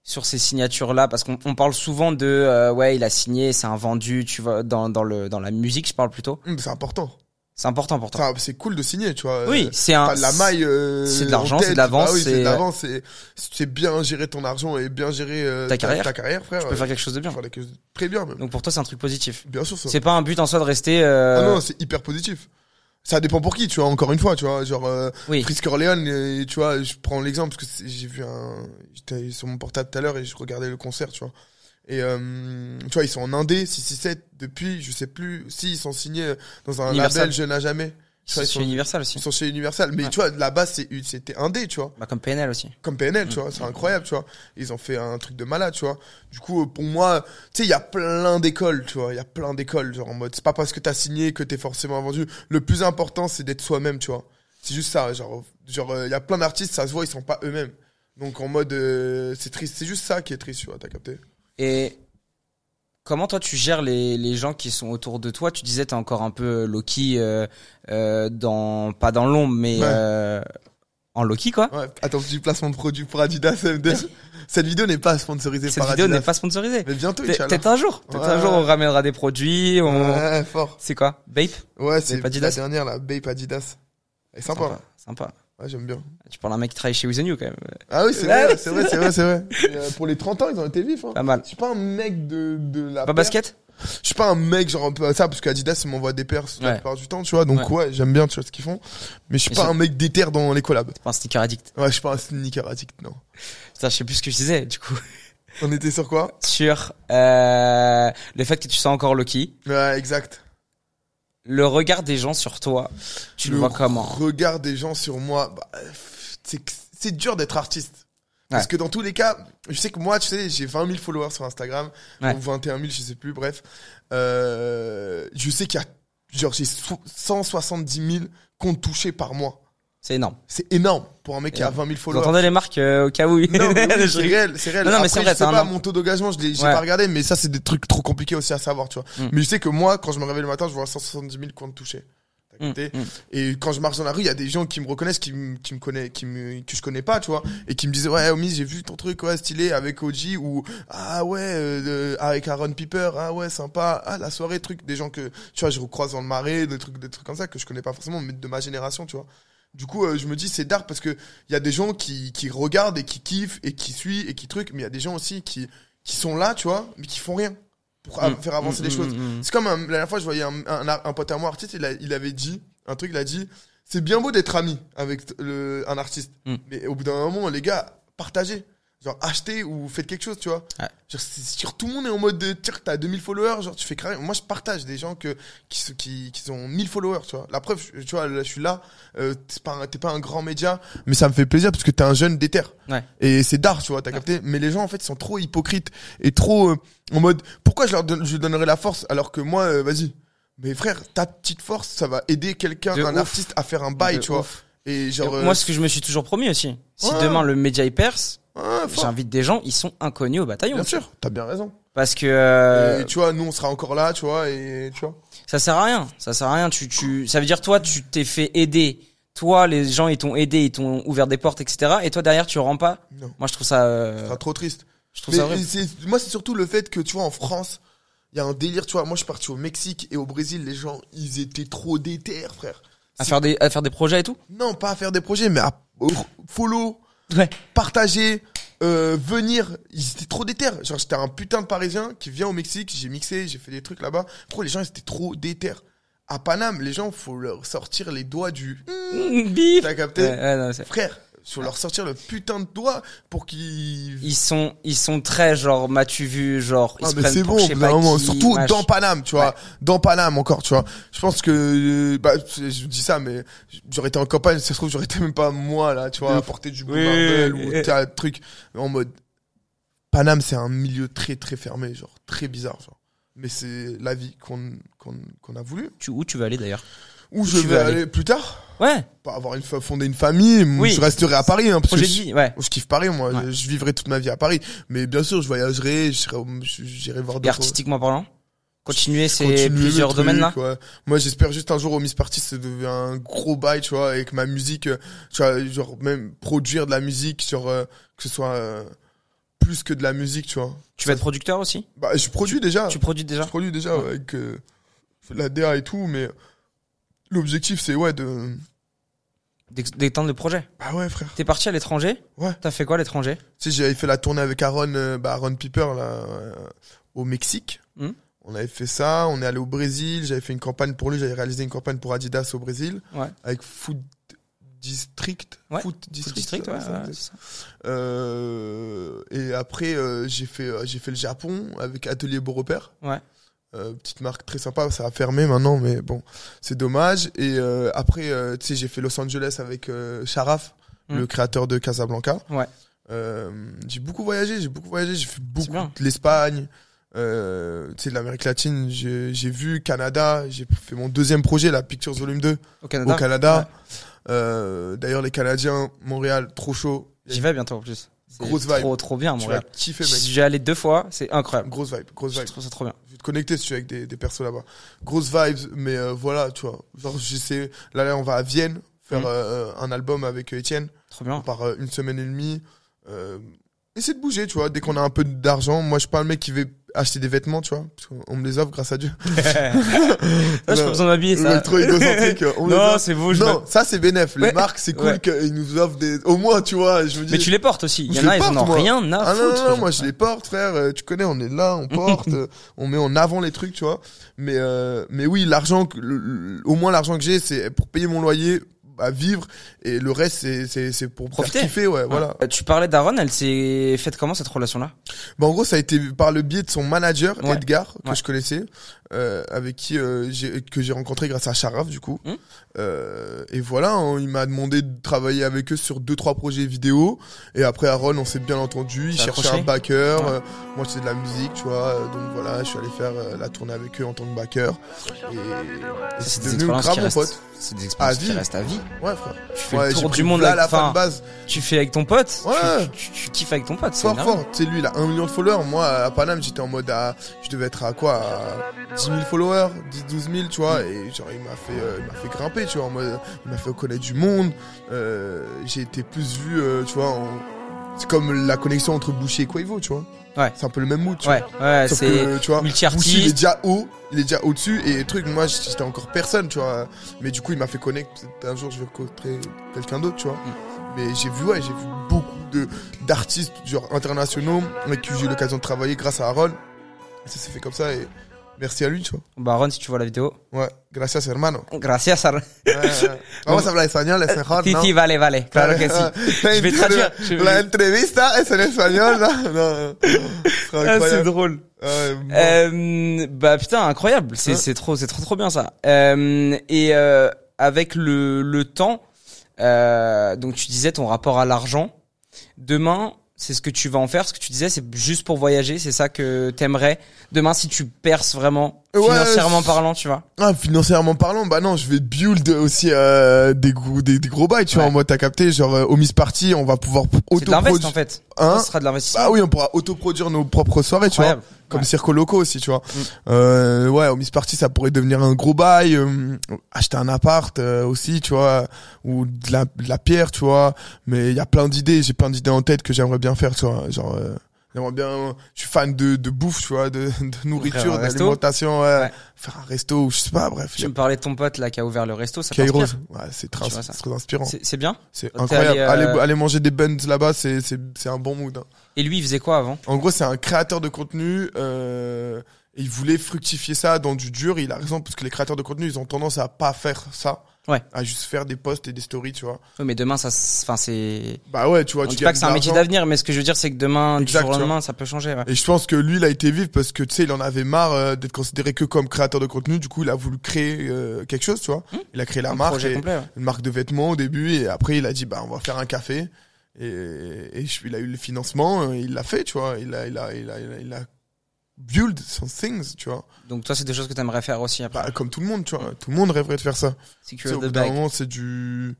[SPEAKER 1] sur ces signatures là parce qu'on on parle souvent de euh, ouais il a signé c'est un vendu tu vois dans dans le dans la musique je parle plutôt
[SPEAKER 2] Hum, C'est important.
[SPEAKER 1] c'est important pour toi
[SPEAKER 2] c'est cool de signer, tu vois.
[SPEAKER 1] oui
[SPEAKER 2] Euh,
[SPEAKER 1] c'est un
[SPEAKER 2] la maille. euh,
[SPEAKER 1] c'est de l'argent,
[SPEAKER 2] en
[SPEAKER 1] c'est de l'avance,
[SPEAKER 2] Bah oui, c'est
[SPEAKER 1] c'est-
[SPEAKER 2] de l'avance. C'est c'est bien gérer ton argent et bien gérer euh,
[SPEAKER 1] Ta carrière.
[SPEAKER 2] Ta carrière, frère.
[SPEAKER 1] tu peux faire quelque chose de bien
[SPEAKER 2] chose très bien, même.
[SPEAKER 1] donc pour toi c'est un truc positif
[SPEAKER 2] Bien sûr,
[SPEAKER 1] c'est pas un but en soi de rester euh,
[SPEAKER 2] Ah non, c'est hyper positif. Ça dépend pour qui, tu vois, encore une fois, tu vois, genre, euh,
[SPEAKER 1] oui
[SPEAKER 2] Frisk Orleans, euh, tu vois, je prends l'exemple parce que j'ai vu un, j'étais sur mon portable tout à l'heure et je regardais le concert, tu vois. Et, euh, tu vois, ils sont en Indé, 667, depuis, je sais plus, si, ils sont signés dans un
[SPEAKER 1] Universal.
[SPEAKER 2] label Jeune à jamais.
[SPEAKER 1] C'est
[SPEAKER 2] ils
[SPEAKER 1] chez Universal aussi
[SPEAKER 2] Ils sont chez Universal. Mais
[SPEAKER 1] Ouais.
[SPEAKER 2] tu vois, là-bas, c'est, c'était Indé, tu vois.
[SPEAKER 1] bah, comme PNL aussi
[SPEAKER 2] Comme PNL, tu vois, c'est incroyable, tu vois. Ils ont fait un truc de malade, tu vois. Du coup, pour moi, tu sais, il y a plein d'écoles, tu vois. Il y a plein d'écoles, genre en mode, c'est pas parce que t'as signé que t'es forcément vendu. Le plus important, c'est d'être soi-même, tu vois. C'est juste ça, genre, genre, euh, il y a plein d'artistes, ça se voit, ils sont pas eux-mêmes. Donc en mode, euh, c'est triste, c'est juste ça qui est triste, tu vois, t'as capté.
[SPEAKER 1] Et comment toi tu gères les, les gens qui sont autour de toi? Tu disais t'es encore un peu Loki euh, euh, dans pas dans l'ombre mais
[SPEAKER 2] Ouais.
[SPEAKER 1] euh, en Loki quoi.
[SPEAKER 2] Ouais, attends, du placement de produit pour Adidas MD. [laughs] Cette vidéo n'est pas sponsorisée
[SPEAKER 1] Cette
[SPEAKER 2] par
[SPEAKER 1] vidéo n'est pas sponsorisée.
[SPEAKER 2] Mais bientôt.
[SPEAKER 1] Peut-être un jour. Peut-être un jour on ramènera des produits. On...
[SPEAKER 2] Ouais, fort.
[SPEAKER 1] C'est quoi? Bape
[SPEAKER 2] Ouais, c'est la dernière, la Bape Adidas. Est sympa.
[SPEAKER 1] Sympa. Sympa.
[SPEAKER 2] Ouais, j'aime bien.
[SPEAKER 1] Tu parles d'un mec qui travaille chez New quand même.
[SPEAKER 2] Ah oui, c'est
[SPEAKER 1] Ouais,
[SPEAKER 2] vrai, c'est vrai, c'est vrai, c'est vrai. Euh, pour les 30 ans, ils ont été vifs. Hein.
[SPEAKER 1] Pas mal.
[SPEAKER 2] Je suis pas un mec de, de la
[SPEAKER 1] Pas
[SPEAKER 2] paire.
[SPEAKER 1] basket?
[SPEAKER 2] Je suis pas un mec genre un peu ça parce qu'Adidas m'envoie des paires la plupart du temps, tu vois. Donc ouais, j'aime bien tu vois ce qu'ils font. Mais je suis pas un mec déter dans les collabs.
[SPEAKER 1] Pas un sneaker addict.
[SPEAKER 2] Ouais, je suis pas un sneaker addict, non.
[SPEAKER 1] Putain, je sais plus ce que je disais du coup.
[SPEAKER 2] On était sur quoi?
[SPEAKER 1] Sur euh, le fait que tu sens encore Loki.
[SPEAKER 2] Ouais, exact.
[SPEAKER 1] Le regard des gens sur toi, tu le, vois comment?
[SPEAKER 2] regard des gens sur moi, bah, c'est dur d'être artiste. Parce
[SPEAKER 1] Ouais.
[SPEAKER 2] que dans tous les cas, je sais que moi, tu sais, j'ai 20 000 followers sur Instagram,
[SPEAKER 1] Ouais.
[SPEAKER 2] ou 21 000, je sais plus, bref. Euh, je sais qu'il y a, genre, j'ai so- 170 000 comptes touchés par mois.
[SPEAKER 1] C'est énorme.
[SPEAKER 2] C'est énorme pour un mec qui a
[SPEAKER 1] Énorme.
[SPEAKER 2] 20 000
[SPEAKER 1] Vous
[SPEAKER 2] followers.
[SPEAKER 1] entendez les marques euh, au cas où
[SPEAKER 2] Non, mais oui, [laughs] c'est réel, c'est réel.
[SPEAKER 1] Non, non, mais c'est vrai,
[SPEAKER 2] je sais pas mon taux d'engagement, je l'ai, j'ai
[SPEAKER 1] Ouais.
[SPEAKER 2] pas regardé, mais ça, c'est des trucs trop compliqués aussi à savoir, tu vois.
[SPEAKER 1] Mm.
[SPEAKER 2] Mais je sais que moi, quand je me réveille le matin, je vois 170 000 comptes touchés. T'as
[SPEAKER 1] Mm,
[SPEAKER 2] capté
[SPEAKER 1] mm.
[SPEAKER 2] Et quand je marche dans la rue, il y a des gens qui me reconnaissent, qui me, qui me connaissent, qui me, que je connais pas, tu vois, et qui me disaient, ouais, Omi, j'ai vu ton truc, ouais, stylé, avec OG, ou, ah ouais, euh, avec Aaron Piper, ah ouais, sympa, ah, la soirée, truc, des gens que, tu vois, je recroise dans le marais, des trucs, des trucs comme ça, que je connais pas forcément, mais de ma génération, tu vois. Du coup, euh, je me dis, c'est dark parce que il y a des gens qui, qui regardent et qui kiffent et qui suivent et qui truc, mais il y a des gens aussi qui, qui sont là, tu vois, mais qui font rien pour
[SPEAKER 1] Mm,
[SPEAKER 2] faire avancer
[SPEAKER 1] mm,
[SPEAKER 2] les
[SPEAKER 1] mm,
[SPEAKER 2] choses. C'est comme un- la dernière fois, je voyais un, un, un pote à moi, artiste, il, a- il avait dit un truc, il a dit c'est bien beau d'être ami avec t- le, un artiste,
[SPEAKER 1] Mm.
[SPEAKER 2] mais au bout d'un moment, les gars, partagez. Genre, achetez ou faites quelque chose, tu vois.
[SPEAKER 1] Ouais.
[SPEAKER 2] Genre, tout le monde est en mode de tiens, t'as 2000 followers, genre, tu fais carré. Moi, je partage des gens que, qui, qui, qui ont 1000 followers, tu vois. La preuve, je- tu vois, là, je suis là, euh, t'es pas, un- t'es pas un grand média, mais ça me fait plaisir parce que t'es un jeune déter.
[SPEAKER 1] Ouais.
[SPEAKER 2] Et c'est d'art, tu vois, t'as capté. Mais les gens, en fait, ils sont trop hypocrites et trop euh, en mode, pourquoi je leur donne, je donnerais la force alors que moi, euh, vas-y. Mais frère, ta petite force, ça va aider quelqu'un, un artiste à faire un bail,
[SPEAKER 1] De
[SPEAKER 2] tu vois.
[SPEAKER 1] ouf.
[SPEAKER 2] Et genre, euh,
[SPEAKER 1] Moi, ce que je me suis toujours promis aussi, si
[SPEAKER 2] Ouais.
[SPEAKER 1] demain le média y perce,
[SPEAKER 2] ah,
[SPEAKER 1] j'invite des gens, ils sont inconnus au bataillon.
[SPEAKER 2] bien sûr, t'as bien raison.
[SPEAKER 1] Parce que euh,
[SPEAKER 2] Et tu vois, nous, on sera encore là, tu vois, et tu vois.
[SPEAKER 1] ça sert à rien. Ça sert à rien. Tu, tu, ça veut dire toi, tu t'es fait aider. Toi, les gens, ils t'ont aidé, ils t'ont ouvert des portes, etc. Et toi, derrière, tu rends pas.
[SPEAKER 2] Non.
[SPEAKER 1] Moi, je trouve ça, euh,
[SPEAKER 2] Ça sera trop triste.
[SPEAKER 1] je trouve
[SPEAKER 2] Mais
[SPEAKER 1] ça
[SPEAKER 2] c'est- moi, c'est surtout le fait que, tu vois, en France, il y a un délire, tu vois. Moi, je suis parti au Mexique et au Brésil, les gens, ils étaient trop déter, frère.
[SPEAKER 1] À faire des, à faire des projets et tout?
[SPEAKER 2] Non, pas à faire des projets, mais à follow,
[SPEAKER 1] Ouais.
[SPEAKER 2] partager, euh, venir. Ils étaient trop déter. Genre, j'étais un putain de Parisien qui vient au Mexique, j'ai mixé, j'ai fait des trucs là-bas. Pourquoi les gens, ils étaient trop déter? À Paname, les gens, faut leur sortir les doigts du...
[SPEAKER 1] Bif.
[SPEAKER 2] T'as capté?
[SPEAKER 1] Ouais, ouais, non,
[SPEAKER 2] Frère, faut leur sortir le putain de doigt pour qu'ils...
[SPEAKER 1] ils sont, ils sont très genre, m'as-tu vu, genre, ils
[SPEAKER 2] Ah
[SPEAKER 1] se
[SPEAKER 2] mais c'est bon,
[SPEAKER 1] qui,
[SPEAKER 2] surtout
[SPEAKER 1] mach-
[SPEAKER 2] dans Paname, tu vois,
[SPEAKER 1] Ouais.
[SPEAKER 2] dans Paname encore, tu vois. Je pense que, euh, bah, je dis ça, mais j'aurais été en campagne, si ça se trouve, j'aurais été même pas moi là, tu vois, à porter du bout
[SPEAKER 1] Oui,
[SPEAKER 2] Marvel
[SPEAKER 1] oui,
[SPEAKER 2] ou t'as un truc en mode. Paname, c'est un milieu très très fermé, genre très bizarre, genre. Mais c'est la vie qu'on qu'on qu'on a voulu.
[SPEAKER 1] Tu, où tu veux aller d'ailleurs?
[SPEAKER 2] Où
[SPEAKER 1] Où
[SPEAKER 2] je vais aller,
[SPEAKER 1] aller
[SPEAKER 2] plus tard
[SPEAKER 1] Ouais.
[SPEAKER 2] pas avoir une fondé une famille,
[SPEAKER 1] Oui.
[SPEAKER 2] je resterai à Paris hein, parce que
[SPEAKER 1] de
[SPEAKER 2] je,
[SPEAKER 1] ouais.
[SPEAKER 2] je kiffe Paris moi,
[SPEAKER 1] Ouais.
[SPEAKER 2] je, je vivrai toute ma vie à Paris. Mais bien sûr, je voyagerai, j'irai voir
[SPEAKER 1] Et
[SPEAKER 2] d'autres
[SPEAKER 1] artistiquement parlant Continuer ces plusieurs domaines là
[SPEAKER 2] ouais. Moi, j'espère juste un jour au Miss Party, ça devient un gros bail, tu vois, avec ma musique, euh, tu vois, genre même produire de la musique, sur euh, que ce soit euh, plus que de la musique, tu vois.
[SPEAKER 1] Tu vas être producteur aussi
[SPEAKER 2] Bah, je produis déjà.
[SPEAKER 1] Tu produis déjà
[SPEAKER 2] Je produis déjà ouais, avec euh, la DA et tout, mais l'objectif c'est ouais de.
[SPEAKER 1] D'étendre le projet.
[SPEAKER 2] Bah ouais, frère.
[SPEAKER 1] T'es parti à l'étranger?
[SPEAKER 2] Ouais.
[SPEAKER 1] T'as fait quoi à l'étranger?
[SPEAKER 2] Tu sais, j'avais fait la tournée avec Aaron, euh, bah, Aaron Piper là, euh, au Mexique.
[SPEAKER 1] Hmm.
[SPEAKER 2] On avait fait ça, on est allé au Brésil, j'avais fait une campagne pour lui, j'avais réalisé une campagne pour Adidas au Brésil.
[SPEAKER 1] Ouais.
[SPEAKER 2] Avec Food District.
[SPEAKER 1] Ouais,
[SPEAKER 2] Food
[SPEAKER 1] Food
[SPEAKER 2] District,
[SPEAKER 1] District, ouais,
[SPEAKER 2] ça,
[SPEAKER 1] ça.
[SPEAKER 2] Euh, et après, euh, j'ai fait, j'ai fait le Japon avec Atelier Beau Repère.
[SPEAKER 1] Ouais.
[SPEAKER 2] Euh, petite marque très sympa, ça a fermé maintenant, mais bon, c'est dommage. Et euh, après, euh, tu sais, j'ai fait Los Angeles avec Sharaf,
[SPEAKER 1] Mm.
[SPEAKER 2] le créateur de Casablanca.
[SPEAKER 1] Ouais.
[SPEAKER 2] J'ai beaucoup voyagé, j'ai beaucoup voyagé, j'ai fait beaucoup de l'Espagne, euh, tu sais, de l'Amérique latine. J'ai vu Canada, j'ai fait mon deuxième projet, la Pictures Volume 2
[SPEAKER 1] Au Canada
[SPEAKER 2] au Canada. D'ailleurs, les Canadiens, Montréal, trop chaud.
[SPEAKER 1] J'y vais bientôt en plus.
[SPEAKER 2] Grosse vibe.
[SPEAKER 1] Trop, trop bien,
[SPEAKER 2] vas
[SPEAKER 1] Montréal.
[SPEAKER 2] kiffer, mec.
[SPEAKER 1] J'ai allé deux fois, c'est incroyable.
[SPEAKER 2] Grosse vibe, grosse
[SPEAKER 1] Je
[SPEAKER 2] vibe.
[SPEAKER 1] trouve ça trop bien.
[SPEAKER 2] Je vais te connecter si tu es avec des, des persos là-bas. Grosse vibes, mais euh, voilà, tu vois. Genre, j'essaie. Là, là, on va à Vienne faire
[SPEAKER 1] Mhm.
[SPEAKER 2] euh, un album avec euh, Étienne.
[SPEAKER 1] Trop
[SPEAKER 2] On
[SPEAKER 1] bien.
[SPEAKER 2] part euh, une semaine et demie. Essaie de bouger, tu vois. Dès qu'on a un peu d'argent, moi, je suis pas un mec qui va acheter des vêtements, tu vois. Parce qu'on me les offre, grâce à Dieu. [laughs]
[SPEAKER 1] Là, je pas besoin m'habiller,
[SPEAKER 2] Le
[SPEAKER 1] ça.
[SPEAKER 2] trop égocentrique. On [laughs]
[SPEAKER 1] Non, c'est beau, je
[SPEAKER 2] Non, ça c'est bénéf. Les
[SPEAKER 1] Ouais.
[SPEAKER 2] marques, c'est cool
[SPEAKER 1] Ouais.
[SPEAKER 2] qu'ils nous offrent des. Au moins, tu vois, je me dis.
[SPEAKER 1] Mais tu les portes aussi. Il y en a, ils en ont
[SPEAKER 2] moi.
[SPEAKER 1] rien à
[SPEAKER 2] Ah non,
[SPEAKER 1] foutre.
[SPEAKER 2] non, non, moi je les porte, frère. Euh, Tu connais, on est là, on porte, [laughs] euh, on met en avant les trucs, tu vois. Mais, euh, mais oui, l'argent, le- le- au moins l'argent que j'ai, c'est pour payer mon loyer, à vivre, et le reste, c'est, c'est, c'est pour
[SPEAKER 1] Profiter.
[SPEAKER 2] kiffer, ouais, voilà.
[SPEAKER 1] Euh, Tu parlais d'Aaron, elle s'est faite comment cette relation-là?
[SPEAKER 2] Bah, en gros, ça a été par le biais de son manager,
[SPEAKER 1] Ouais.
[SPEAKER 2] Edgar, que
[SPEAKER 1] Ouais.
[SPEAKER 2] je connaissais, euh, avec qui euh, j'ai, que j'ai rencontré grâce à Sharaf, du coup.
[SPEAKER 1] Hum.
[SPEAKER 2] Euh, et voilà, hein, il m'a demandé de travailler avec eux sur deux trois projets vidéo. Et après, Aaron, on s'est bien entendu. Il cherchait un backer.
[SPEAKER 1] Ouais.
[SPEAKER 2] euh, moi, c'est de la musique, tu vois. euh, donc voilà, je suis allé faire euh, la tournée avec eux en tant que backer. Et, et
[SPEAKER 1] C'est
[SPEAKER 2] devenu
[SPEAKER 1] expériences
[SPEAKER 2] grave
[SPEAKER 1] qui
[SPEAKER 2] mon pote.
[SPEAKER 1] C'est des
[SPEAKER 2] À
[SPEAKER 1] expériences qui restent à vie.
[SPEAKER 2] Ouais, frère.
[SPEAKER 1] Tu fais
[SPEAKER 2] Ouais,
[SPEAKER 1] le tour du monde
[SPEAKER 2] là
[SPEAKER 1] avec,
[SPEAKER 2] la base.
[SPEAKER 1] tu fais avec ton pote.
[SPEAKER 2] Ouais.
[SPEAKER 1] Tu, tu, kiffes avec ton pote. c'est
[SPEAKER 2] Fort,
[SPEAKER 1] énorme.
[SPEAKER 2] fort. Tu sais, lui, il a un million de followers. Moi, à Paname, j'étais en mode à, je devais être à quoi, à 10 000 followers, 10, 12 000, tu vois. Et genre, il m'a fait, euh, il m'a fait grimper, tu vois, en mode, il m'a fait connaître du monde. Euh, j'ai été plus vu, euh, tu vois, en- c'est comme la connexion entre Boucher et Quavo, tu vois.
[SPEAKER 1] Ouais.
[SPEAKER 2] C'est un peu le même mood, tu
[SPEAKER 1] Ouais, ouais,
[SPEAKER 2] vois. Sauf
[SPEAKER 1] c'est.
[SPEAKER 2] que, tu vois. Boucher, il est déjà haut, il est déjà au-dessus. Et truc, moi, j'étais encore personne, tu vois. Mais du coup, il m'a fait connaître, peut-être un jour, je vais rencontrer quelqu'un d'autre, tu vois.
[SPEAKER 1] Mm.
[SPEAKER 2] Mais j'ai vu, ouais, j'ai vu beaucoup de d'artistes genre internationaux avec qui j'ai eu l'occasion de travailler grâce à Aaron. Et ça s'est fait comme ça et merci à lui, tu vois.
[SPEAKER 1] Bah, Aaron, si tu vois la vidéo.
[SPEAKER 2] Ouais, gracias hermano.
[SPEAKER 1] Gracias, Aaron.
[SPEAKER 2] Ouais, ouais. Vamos a hablar español, es mejor,
[SPEAKER 1] Si,
[SPEAKER 2] ¿no?
[SPEAKER 1] si, vale, vale. Claro que sí. [laughs]
[SPEAKER 2] La
[SPEAKER 1] Je vais traduire. Je vais-
[SPEAKER 2] La entrevista es en espagnol, là. [laughs] Non, non. C'est
[SPEAKER 1] Ah, c'est drôle.
[SPEAKER 2] Bon.
[SPEAKER 1] Euh, bah putain, incroyable. C'est
[SPEAKER 2] Ouais.
[SPEAKER 1] c'est trop, c'est trop trop bien ça. Euh, et euh, avec le le temps, euh, donc tu disais ton rapport à l'argent. Demain, c'est ce que tu vas en faire. Ce que tu disais, c'est juste pour voyager. C'est ça que t'aimerais. Demain, si tu perces vraiment
[SPEAKER 2] Ouais,
[SPEAKER 1] financièrement parlant, tu vois.
[SPEAKER 2] Ah, financièrement parlant, bah non, je vais build aussi euh, des, gros, des, des gros bails, tu vois. En mode, t'as capté, genre, euh, au Miss Party, on va pouvoir
[SPEAKER 1] C'est de l'invest en
[SPEAKER 2] autoproduire.
[SPEAKER 1] fait.
[SPEAKER 2] Hein
[SPEAKER 1] Ça sera de l'investissement.
[SPEAKER 2] Bah oui, on pourra autoproduire nos propres soirées, tu vois. Comme
[SPEAKER 1] Ouais.
[SPEAKER 2] Circo Loco aussi, tu vois.
[SPEAKER 1] Mm.
[SPEAKER 2] Euh, ouais, au Miss Party, ça pourrait devenir un gros bail. euh, acheter un appart euh, aussi, tu vois. Ou de la, de la pierre, tu vois. Mais il y a plein d'idées. J'ai plein d'idées en tête que j'aimerais bien faire, tu vois. Genre, euh, j'aimerais bien... Je suis fan de, de bouffe, tu vois. De, de nourriture, d'alimentation. Ouais.
[SPEAKER 1] Ouais.
[SPEAKER 2] Faire un resto, ou je sais pas, bref.
[SPEAKER 1] Tu me parlais de ton pote là qui a ouvert le resto. Ça
[SPEAKER 2] Kairos. Ouais, c'est très, très inspirant.
[SPEAKER 1] C'est bien.
[SPEAKER 2] C'est incroyable.
[SPEAKER 1] allé,
[SPEAKER 2] Allez,
[SPEAKER 1] euh,
[SPEAKER 2] allez manger des buns là-bas, c'est, c'est, c'est un bon mood. hein.
[SPEAKER 1] Et lui, il faisait quoi avant?
[SPEAKER 2] En gros, c'est un créateur de contenu. Euh, il voulait fructifier ça dans du dur. Et il a raison parce que les créateurs de contenu, ils ont tendance à pas faire ça.
[SPEAKER 1] Ouais.
[SPEAKER 2] À juste faire des posts et des stories, tu vois.
[SPEAKER 1] Oui, mais demain, ça, enfin, c'est.
[SPEAKER 2] Bah ouais, tu vois.
[SPEAKER 1] On
[SPEAKER 2] tu
[SPEAKER 1] dit pas que c'est un métier d'avenir, mais ce que je veux dire, c'est que demain,
[SPEAKER 2] Exact,
[SPEAKER 1] du jour au lendemain, ça peut changer. Ouais.
[SPEAKER 2] Et je pense que lui, il a été vif parce que tu sais, il en avait marre euh, d'être considéré que comme créateur de contenu. Du coup, il a voulu créer euh, quelque chose, tu vois. Il a créé la
[SPEAKER 1] Un
[SPEAKER 2] marque,
[SPEAKER 1] projet
[SPEAKER 2] et-
[SPEAKER 1] complet. ouais.
[SPEAKER 2] une marque de vêtements au début, et après, il a dit, bah, on va faire un café. Et, et il a eu le financement, euh, il l'a fait, tu vois. Il a, il a, il a, il a, il a build some things, tu vois.
[SPEAKER 1] Donc toi, c'est des choses que t'aimerais faire aussi après.
[SPEAKER 2] Bah, comme tout le monde, tu vois. Tout le monde rêverait de faire ça. Tu
[SPEAKER 1] Secure the bag.
[SPEAKER 2] c'est du,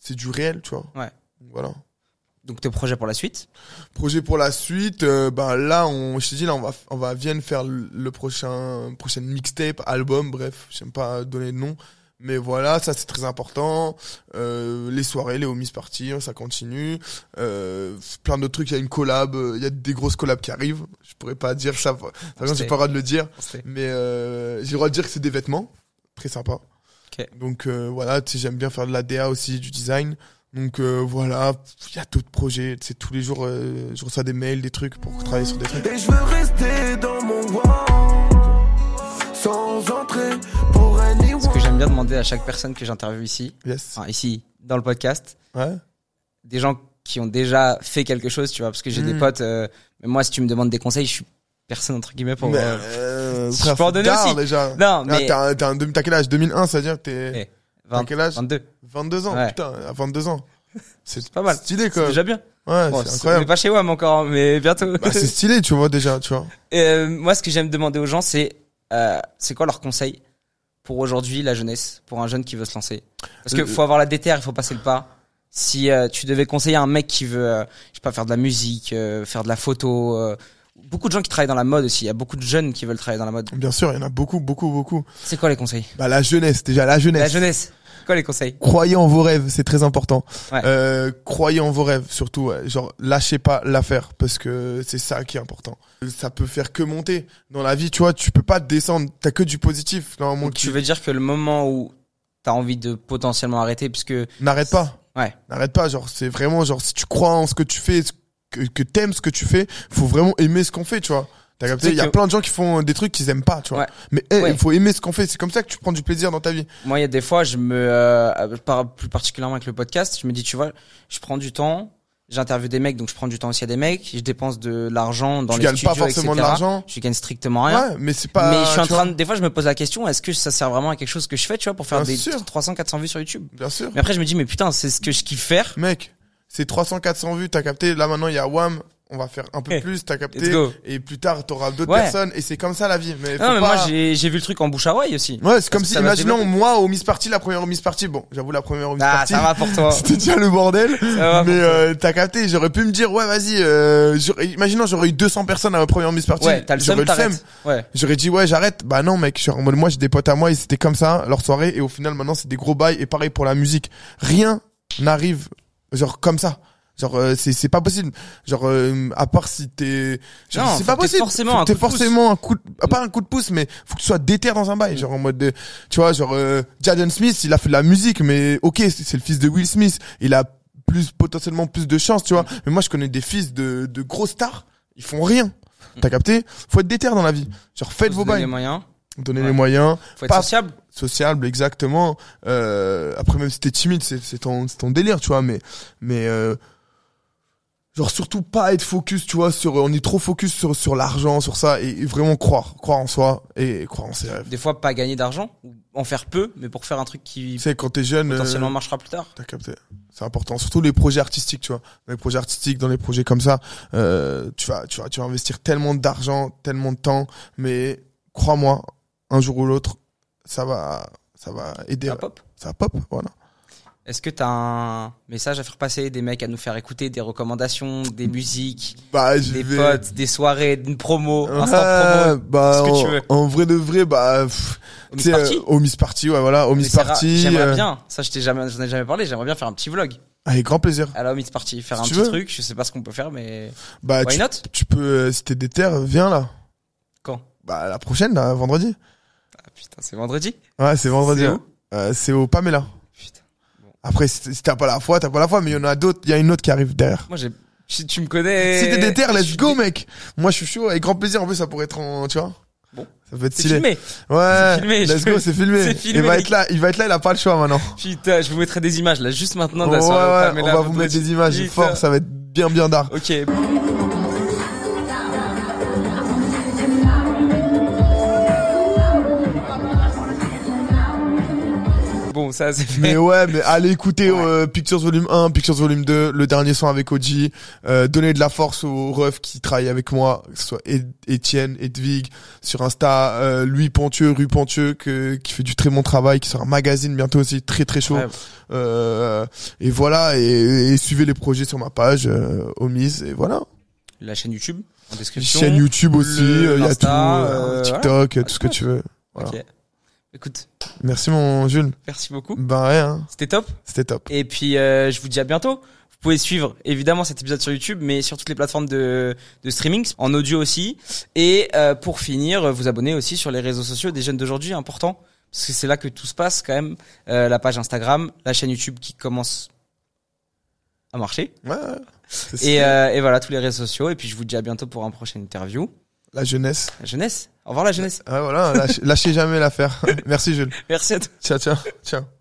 [SPEAKER 2] c'est du réel, tu vois.
[SPEAKER 1] Ouais.
[SPEAKER 2] Voilà.
[SPEAKER 1] Donc tes projets pour la suite?
[SPEAKER 2] Projet pour la suite, euh, bah là, on, je t'ai dit, là, on va, on va à Vienne faire le, le prochain, prochaine mixtape, album, bref, j'aime pas donner de nom. Mais voilà, ça c'est très important. Euh, les soirées, les homies parties, ça continue. Euh, plein d'autres trucs, il y a une collab, euh, il y a des grosses collabs qui arrivent. Je pourrais pas dire ça, par exemple, j'ai pas le droit de le dire. Mais euh, j'ai le droit de dire que c'est des vêtements, très sympa. Donc euh, voilà, tu sais, j'aime bien faire de la DA aussi, du design. Donc euh, voilà, il y a d'autres projets. C'est tous les jours, euh, je reçois des mails, des trucs pour travailler sur des trucs.
[SPEAKER 3] Et je veux rester dans mon world Sans entrer pour
[SPEAKER 1] bien demander à chaque personne que j'interviewe ici,
[SPEAKER 2] Yes.
[SPEAKER 1] enfin ici dans le podcast,
[SPEAKER 2] Ouais.
[SPEAKER 1] des gens qui ont déjà fait quelque chose, tu vois, parce que j'ai des
[SPEAKER 2] Mm.
[SPEAKER 1] potes. euh, mais moi, si tu me demandes des conseils, je suis personne entre guillemets pour.
[SPEAKER 2] Mais,
[SPEAKER 1] euh,
[SPEAKER 2] euh, [laughs]
[SPEAKER 1] je
[SPEAKER 2] frère,
[SPEAKER 1] peux en donner
[SPEAKER 2] tard,
[SPEAKER 1] aussi.
[SPEAKER 2] déjà.
[SPEAKER 1] Non, mais
[SPEAKER 2] t'as quel âge? 2001, ça veut dire que t'es
[SPEAKER 1] Eh,
[SPEAKER 2] t'as
[SPEAKER 1] 20,
[SPEAKER 2] quel âge?
[SPEAKER 1] 22,
[SPEAKER 2] 22 ans.
[SPEAKER 1] Ouais.
[SPEAKER 2] Putain, à 22 ans. C'est
[SPEAKER 1] pas mal.
[SPEAKER 2] stylé
[SPEAKER 1] c'est
[SPEAKER 2] quoi.
[SPEAKER 1] déjà bien.
[SPEAKER 2] Ouais,
[SPEAKER 1] Bon,
[SPEAKER 2] c'est incroyable.
[SPEAKER 1] pas chez WAM encore, mais bientôt.
[SPEAKER 2] Bah, c'est stylé, tu vois déjà, tu vois.
[SPEAKER 1] Euh, moi, ce que j'aime demander aux gens, c'est c'est quoi leur conseil pour aujourd'hui la jeunesse, pour un jeune qui veut se lancer Parce que
[SPEAKER 2] Euh,
[SPEAKER 1] faut avoir la déterre, il faut passer le pas. Si euh, tu devais conseiller à un mec qui veut, euh, je sais pas, faire de la musique, euh, faire de la photo, euh, beaucoup de gens qui travaillent dans la mode aussi. Il y a beaucoup de jeunes qui veulent travailler dans la mode.
[SPEAKER 2] Bien sûr, il y en a beaucoup, beaucoup, beaucoup.
[SPEAKER 1] C'est quoi les conseils?
[SPEAKER 2] Bah la jeunesse, déjà la
[SPEAKER 1] La
[SPEAKER 2] jeunesse.
[SPEAKER 1] Quoi les conseils?
[SPEAKER 2] Croyez en vos rêves, c'est très important.
[SPEAKER 1] Ouais.
[SPEAKER 2] Euh, croyez en vos rêves, surtout. ouais. Genre, lâchez pas l'affaire parce que c'est ça qui est important. Ça peut faire que monter dans la vie. Tu vois, tu peux pas descendre. T'as que du positif. Normalement,
[SPEAKER 1] Donc,
[SPEAKER 2] tu
[SPEAKER 1] Tu veux dire que le moment où t'as envie de potentiellement arrêter, puisque
[SPEAKER 2] n'arrête pas.
[SPEAKER 1] ouais,
[SPEAKER 2] N'arrête pas. Genre, c'est vraiment genre si tu crois en ce que tu fais, ce que, que t'aimes ce que tu fais, faut vraiment aimer ce qu'on fait. Tu vois. T'as capté Il y a
[SPEAKER 1] que-
[SPEAKER 2] plein de gens qui font des trucs qu'ils aiment pas. Tu vois.
[SPEAKER 1] Ouais.
[SPEAKER 2] Mais hey,
[SPEAKER 1] Ouais.
[SPEAKER 2] il faut aimer ce qu'on fait. C'est comme ça que tu prends du plaisir dans ta vie.
[SPEAKER 1] Moi, il y a des fois, je me, euh, par- plus particulièrement avec le podcast, je me dis, tu vois, je prends du temps, j'interviewe des mecs, donc je prends du temps aussi à des mecs, je dépense de l'argent dans
[SPEAKER 2] tu
[SPEAKER 1] les
[SPEAKER 2] gagnes
[SPEAKER 1] studios,
[SPEAKER 2] pas forcément de l'argent.
[SPEAKER 1] Je gagne strictement rien.
[SPEAKER 2] Ouais, mais c'est pas.
[SPEAKER 1] mais je suis en train de, des fois, je me pose la question, est-ce que ça sert vraiment à quelque chose que je fais, tu vois, pour faire
[SPEAKER 2] Bien
[SPEAKER 1] des
[SPEAKER 2] sûr.
[SPEAKER 1] 300, 400 vues sur YouTube?
[SPEAKER 2] Bien sûr.
[SPEAKER 1] Mais après, je me dis, mais putain, c'est ce que je kiffe faire.
[SPEAKER 2] Mec, c'est 300, 400 vues, t'as capté. Là, maintenant, il y a Wham. On va faire un peu plus, t'as capté. Et plus tard, t'auras d'autres
[SPEAKER 1] Ouais.
[SPEAKER 2] personnes. Et c'est comme ça, la vie. Mais faut
[SPEAKER 1] Non, mais
[SPEAKER 2] pas...
[SPEAKER 1] moi, j'ai, j'ai vu le truc en bouche à oreille aussi.
[SPEAKER 2] Ouais, c'est comme si, imaginons, moi, au Miss Party, la première au Miss Party, bon, j'avoue, la première au Miss
[SPEAKER 1] Ah,
[SPEAKER 2] Party.
[SPEAKER 1] ça va pour toi. [laughs]
[SPEAKER 2] C'était déjà le bordel. Mais euh, t'as capté, j'aurais pu me dire, ouais, vas-y, euh, j'aurais- imaginons, j'aurais eu 200 personnes à ma première Miss Party.
[SPEAKER 1] Ouais, t'as le
[SPEAKER 2] j'aurais le seum.
[SPEAKER 1] Ouais.
[SPEAKER 2] J'aurais dit, ouais, j'arrête. Bah non, mec, en mode, moi, j'ai des potes à moi, et c'était comme ça, leur soirée, et au final, maintenant, c'est des gros bails, et pareil pour la musique. Rien n'arrive, genre, comme ça. Genre, euh, c'est, c'est pas possible. Genre, euh, à part si t'es, genre,
[SPEAKER 1] Non,
[SPEAKER 2] c'est pas possible.
[SPEAKER 1] forcément un coup de pouce.
[SPEAKER 2] forcément un coup de, ah, pas un coup de pouce, mais faut que tu sois déter dans un bail. Genre, en mode de, tu vois, genre, euh, Jaden Smith, il a fait de la musique, mais ok, c'est, le fils de Will Smith. Il a plus, potentiellement plus de chance, tu vois. Mais moi, je connais des fils de, de gros stars. Ils font rien. T'as capté? Faut être déter dans la vie. Genre, faites vos
[SPEAKER 1] donner
[SPEAKER 2] bails.
[SPEAKER 1] moyens.
[SPEAKER 2] Donnez
[SPEAKER 1] Ouais.
[SPEAKER 2] les moyens.
[SPEAKER 1] Faut être
[SPEAKER 2] Pas-
[SPEAKER 1] sociable.
[SPEAKER 2] Sociable, exactement. Euh, après, même si t'es timide, c'est, c'est ton, c'est ton délire, tu vois, mais, mais, euh, genre surtout pas être focus, tu vois, sur, on est trop focus sur, sur l'argent, sur ça, et, et vraiment croire, croire en soi, et croire en ses rêves.
[SPEAKER 1] Des fois, pas gagner d'argent, ou en faire peu, mais pour faire un truc qui
[SPEAKER 2] Tu sais, quand t'es jeune,
[SPEAKER 1] potentiellement
[SPEAKER 2] euh,
[SPEAKER 1] marchera plus tard.
[SPEAKER 2] t'as capté. C'est important. Surtout les projets artistiques, tu vois. Dans les projets artistiques, dans les projets comme ça, euh, tu vas, tu vas, tu vas investir tellement d'argent, tellement de temps, mais crois-moi, un jour ou l'autre, ça va, ça va aider.
[SPEAKER 1] Ça pop.
[SPEAKER 2] Ça va pop, voilà.
[SPEAKER 1] Est-ce que t'as un message à faire passer, des mecs à nous faire écouter, des recommandations, des musiques,
[SPEAKER 2] Bah,
[SPEAKER 1] des
[SPEAKER 2] vais...
[SPEAKER 1] potes, des soirées, une promo, instant
[SPEAKER 2] Ouais,
[SPEAKER 1] promo
[SPEAKER 2] bah,
[SPEAKER 1] ce que
[SPEAKER 2] en,
[SPEAKER 1] tu veux.
[SPEAKER 2] en vrai de vrai, bah, pff,
[SPEAKER 1] au
[SPEAKER 2] tu
[SPEAKER 1] Miss
[SPEAKER 2] sais,
[SPEAKER 1] Party
[SPEAKER 2] euh, au Miss Party, ouais, voilà, au Miss Party.
[SPEAKER 1] J'aimerais
[SPEAKER 2] euh,
[SPEAKER 1] bien, ça je t'ai jamais, j'en ai jamais parlé, j'aimerais bien faire un petit vlog
[SPEAKER 2] Avec grand plaisir.
[SPEAKER 1] à la Miss Party, faire
[SPEAKER 2] Si
[SPEAKER 1] un
[SPEAKER 2] tu
[SPEAKER 1] petit
[SPEAKER 2] veux.
[SPEAKER 1] truc, je sais pas ce qu'on peut faire, mais
[SPEAKER 2] Bah,
[SPEAKER 1] why
[SPEAKER 2] tu,
[SPEAKER 1] not?
[SPEAKER 2] tu peux, euh, si t'es déter, viens là.
[SPEAKER 1] Quand?
[SPEAKER 2] Bah, la prochaine, là, vendredi.
[SPEAKER 1] Ah putain, c'est vendredi
[SPEAKER 2] Ouais, c'est vendredi.
[SPEAKER 1] C'est
[SPEAKER 2] hein. au Pamela. Après, si t'as pas la foi, t'as pas la foi, mais il y en a d'autres, il y a une autre qui arrive derrière.
[SPEAKER 1] Moi j'ai, si tu me connais.
[SPEAKER 2] Si t'es déter, let's go, mec. Moi, je suis chaud, avec grand plaisir. En plus, ça pourrait être en, tu vois.
[SPEAKER 1] Bon.
[SPEAKER 2] Ça peut être stylé.
[SPEAKER 1] filmé.
[SPEAKER 2] Ouais.
[SPEAKER 1] C'est filmé,
[SPEAKER 2] let's
[SPEAKER 1] peux-
[SPEAKER 2] go, c'est filmé. [laughs]
[SPEAKER 1] c'est filmé,
[SPEAKER 2] Il va être là, il va être là, il a pas le choix maintenant.
[SPEAKER 1] Putain, je vous mettrai des images là, juste maintenant de
[SPEAKER 2] Ouais,
[SPEAKER 1] la
[SPEAKER 2] ouais,
[SPEAKER 1] soirée. au
[SPEAKER 2] on
[SPEAKER 1] Pamela
[SPEAKER 2] va vous mettre des images fort, ça va être bien, bien d'art.
[SPEAKER 1] Ok. Bon, bon, ça c'est fait.
[SPEAKER 2] Mais ouais, mais allez écouter
[SPEAKER 1] Ouais.
[SPEAKER 2] euh, Pictures Volume 1, Pictures Volume 2, le dernier son avec Oji, euh, donner de la force aux refs qui travaillent avec moi, que ce soit Ed- Étienne, Edwig, sur Insta, euh, Louis Pontieux, Rue Pontieux, que, qui fait du très bon travail, qui sort un magazine bientôt aussi, très très chaud.
[SPEAKER 1] Ouais.
[SPEAKER 2] Euh, et voilà, et, et suivez les projets sur ma page, euh, Omise, et voilà.
[SPEAKER 1] La chaîne YouTube en description.
[SPEAKER 2] Chaîne YouTube aussi, il y a tout, euh,
[SPEAKER 1] euh,
[SPEAKER 2] TikTok, tout ce que tu veux. Voilà.
[SPEAKER 1] Écoute,
[SPEAKER 2] Merci mon Jules.
[SPEAKER 1] merci beaucoup.
[SPEAKER 2] Bah rien,
[SPEAKER 1] C'était top.
[SPEAKER 2] c'était top.
[SPEAKER 1] Et puis, euh, je vous dis à bientôt. Vous pouvez suivre évidemment cet épisode sur YouTube, mais sur toutes les plateformes de, de streaming, en audio aussi. Et euh, pour finir, vous abonner aussi sur les réseaux sociaux des jeunes d'aujourd'hui, important, parce que c'est là que tout se passe quand même. Euh, la page Instagram, la chaîne YouTube qui commence à marcher.
[SPEAKER 2] Ouais, ouais.
[SPEAKER 1] Et, euh, et voilà, tous les réseaux sociaux. Et puis je vous dis à bientôt pour un prochain interview.
[SPEAKER 2] La jeunesse.
[SPEAKER 1] La jeunesse. Au revoir la jeunesse.
[SPEAKER 2] Ouais, voilà, lâchez, lâchez jamais l'affaire. [laughs] Merci Jules.
[SPEAKER 1] Merci à tous.
[SPEAKER 2] Ciao, ciao, ciao.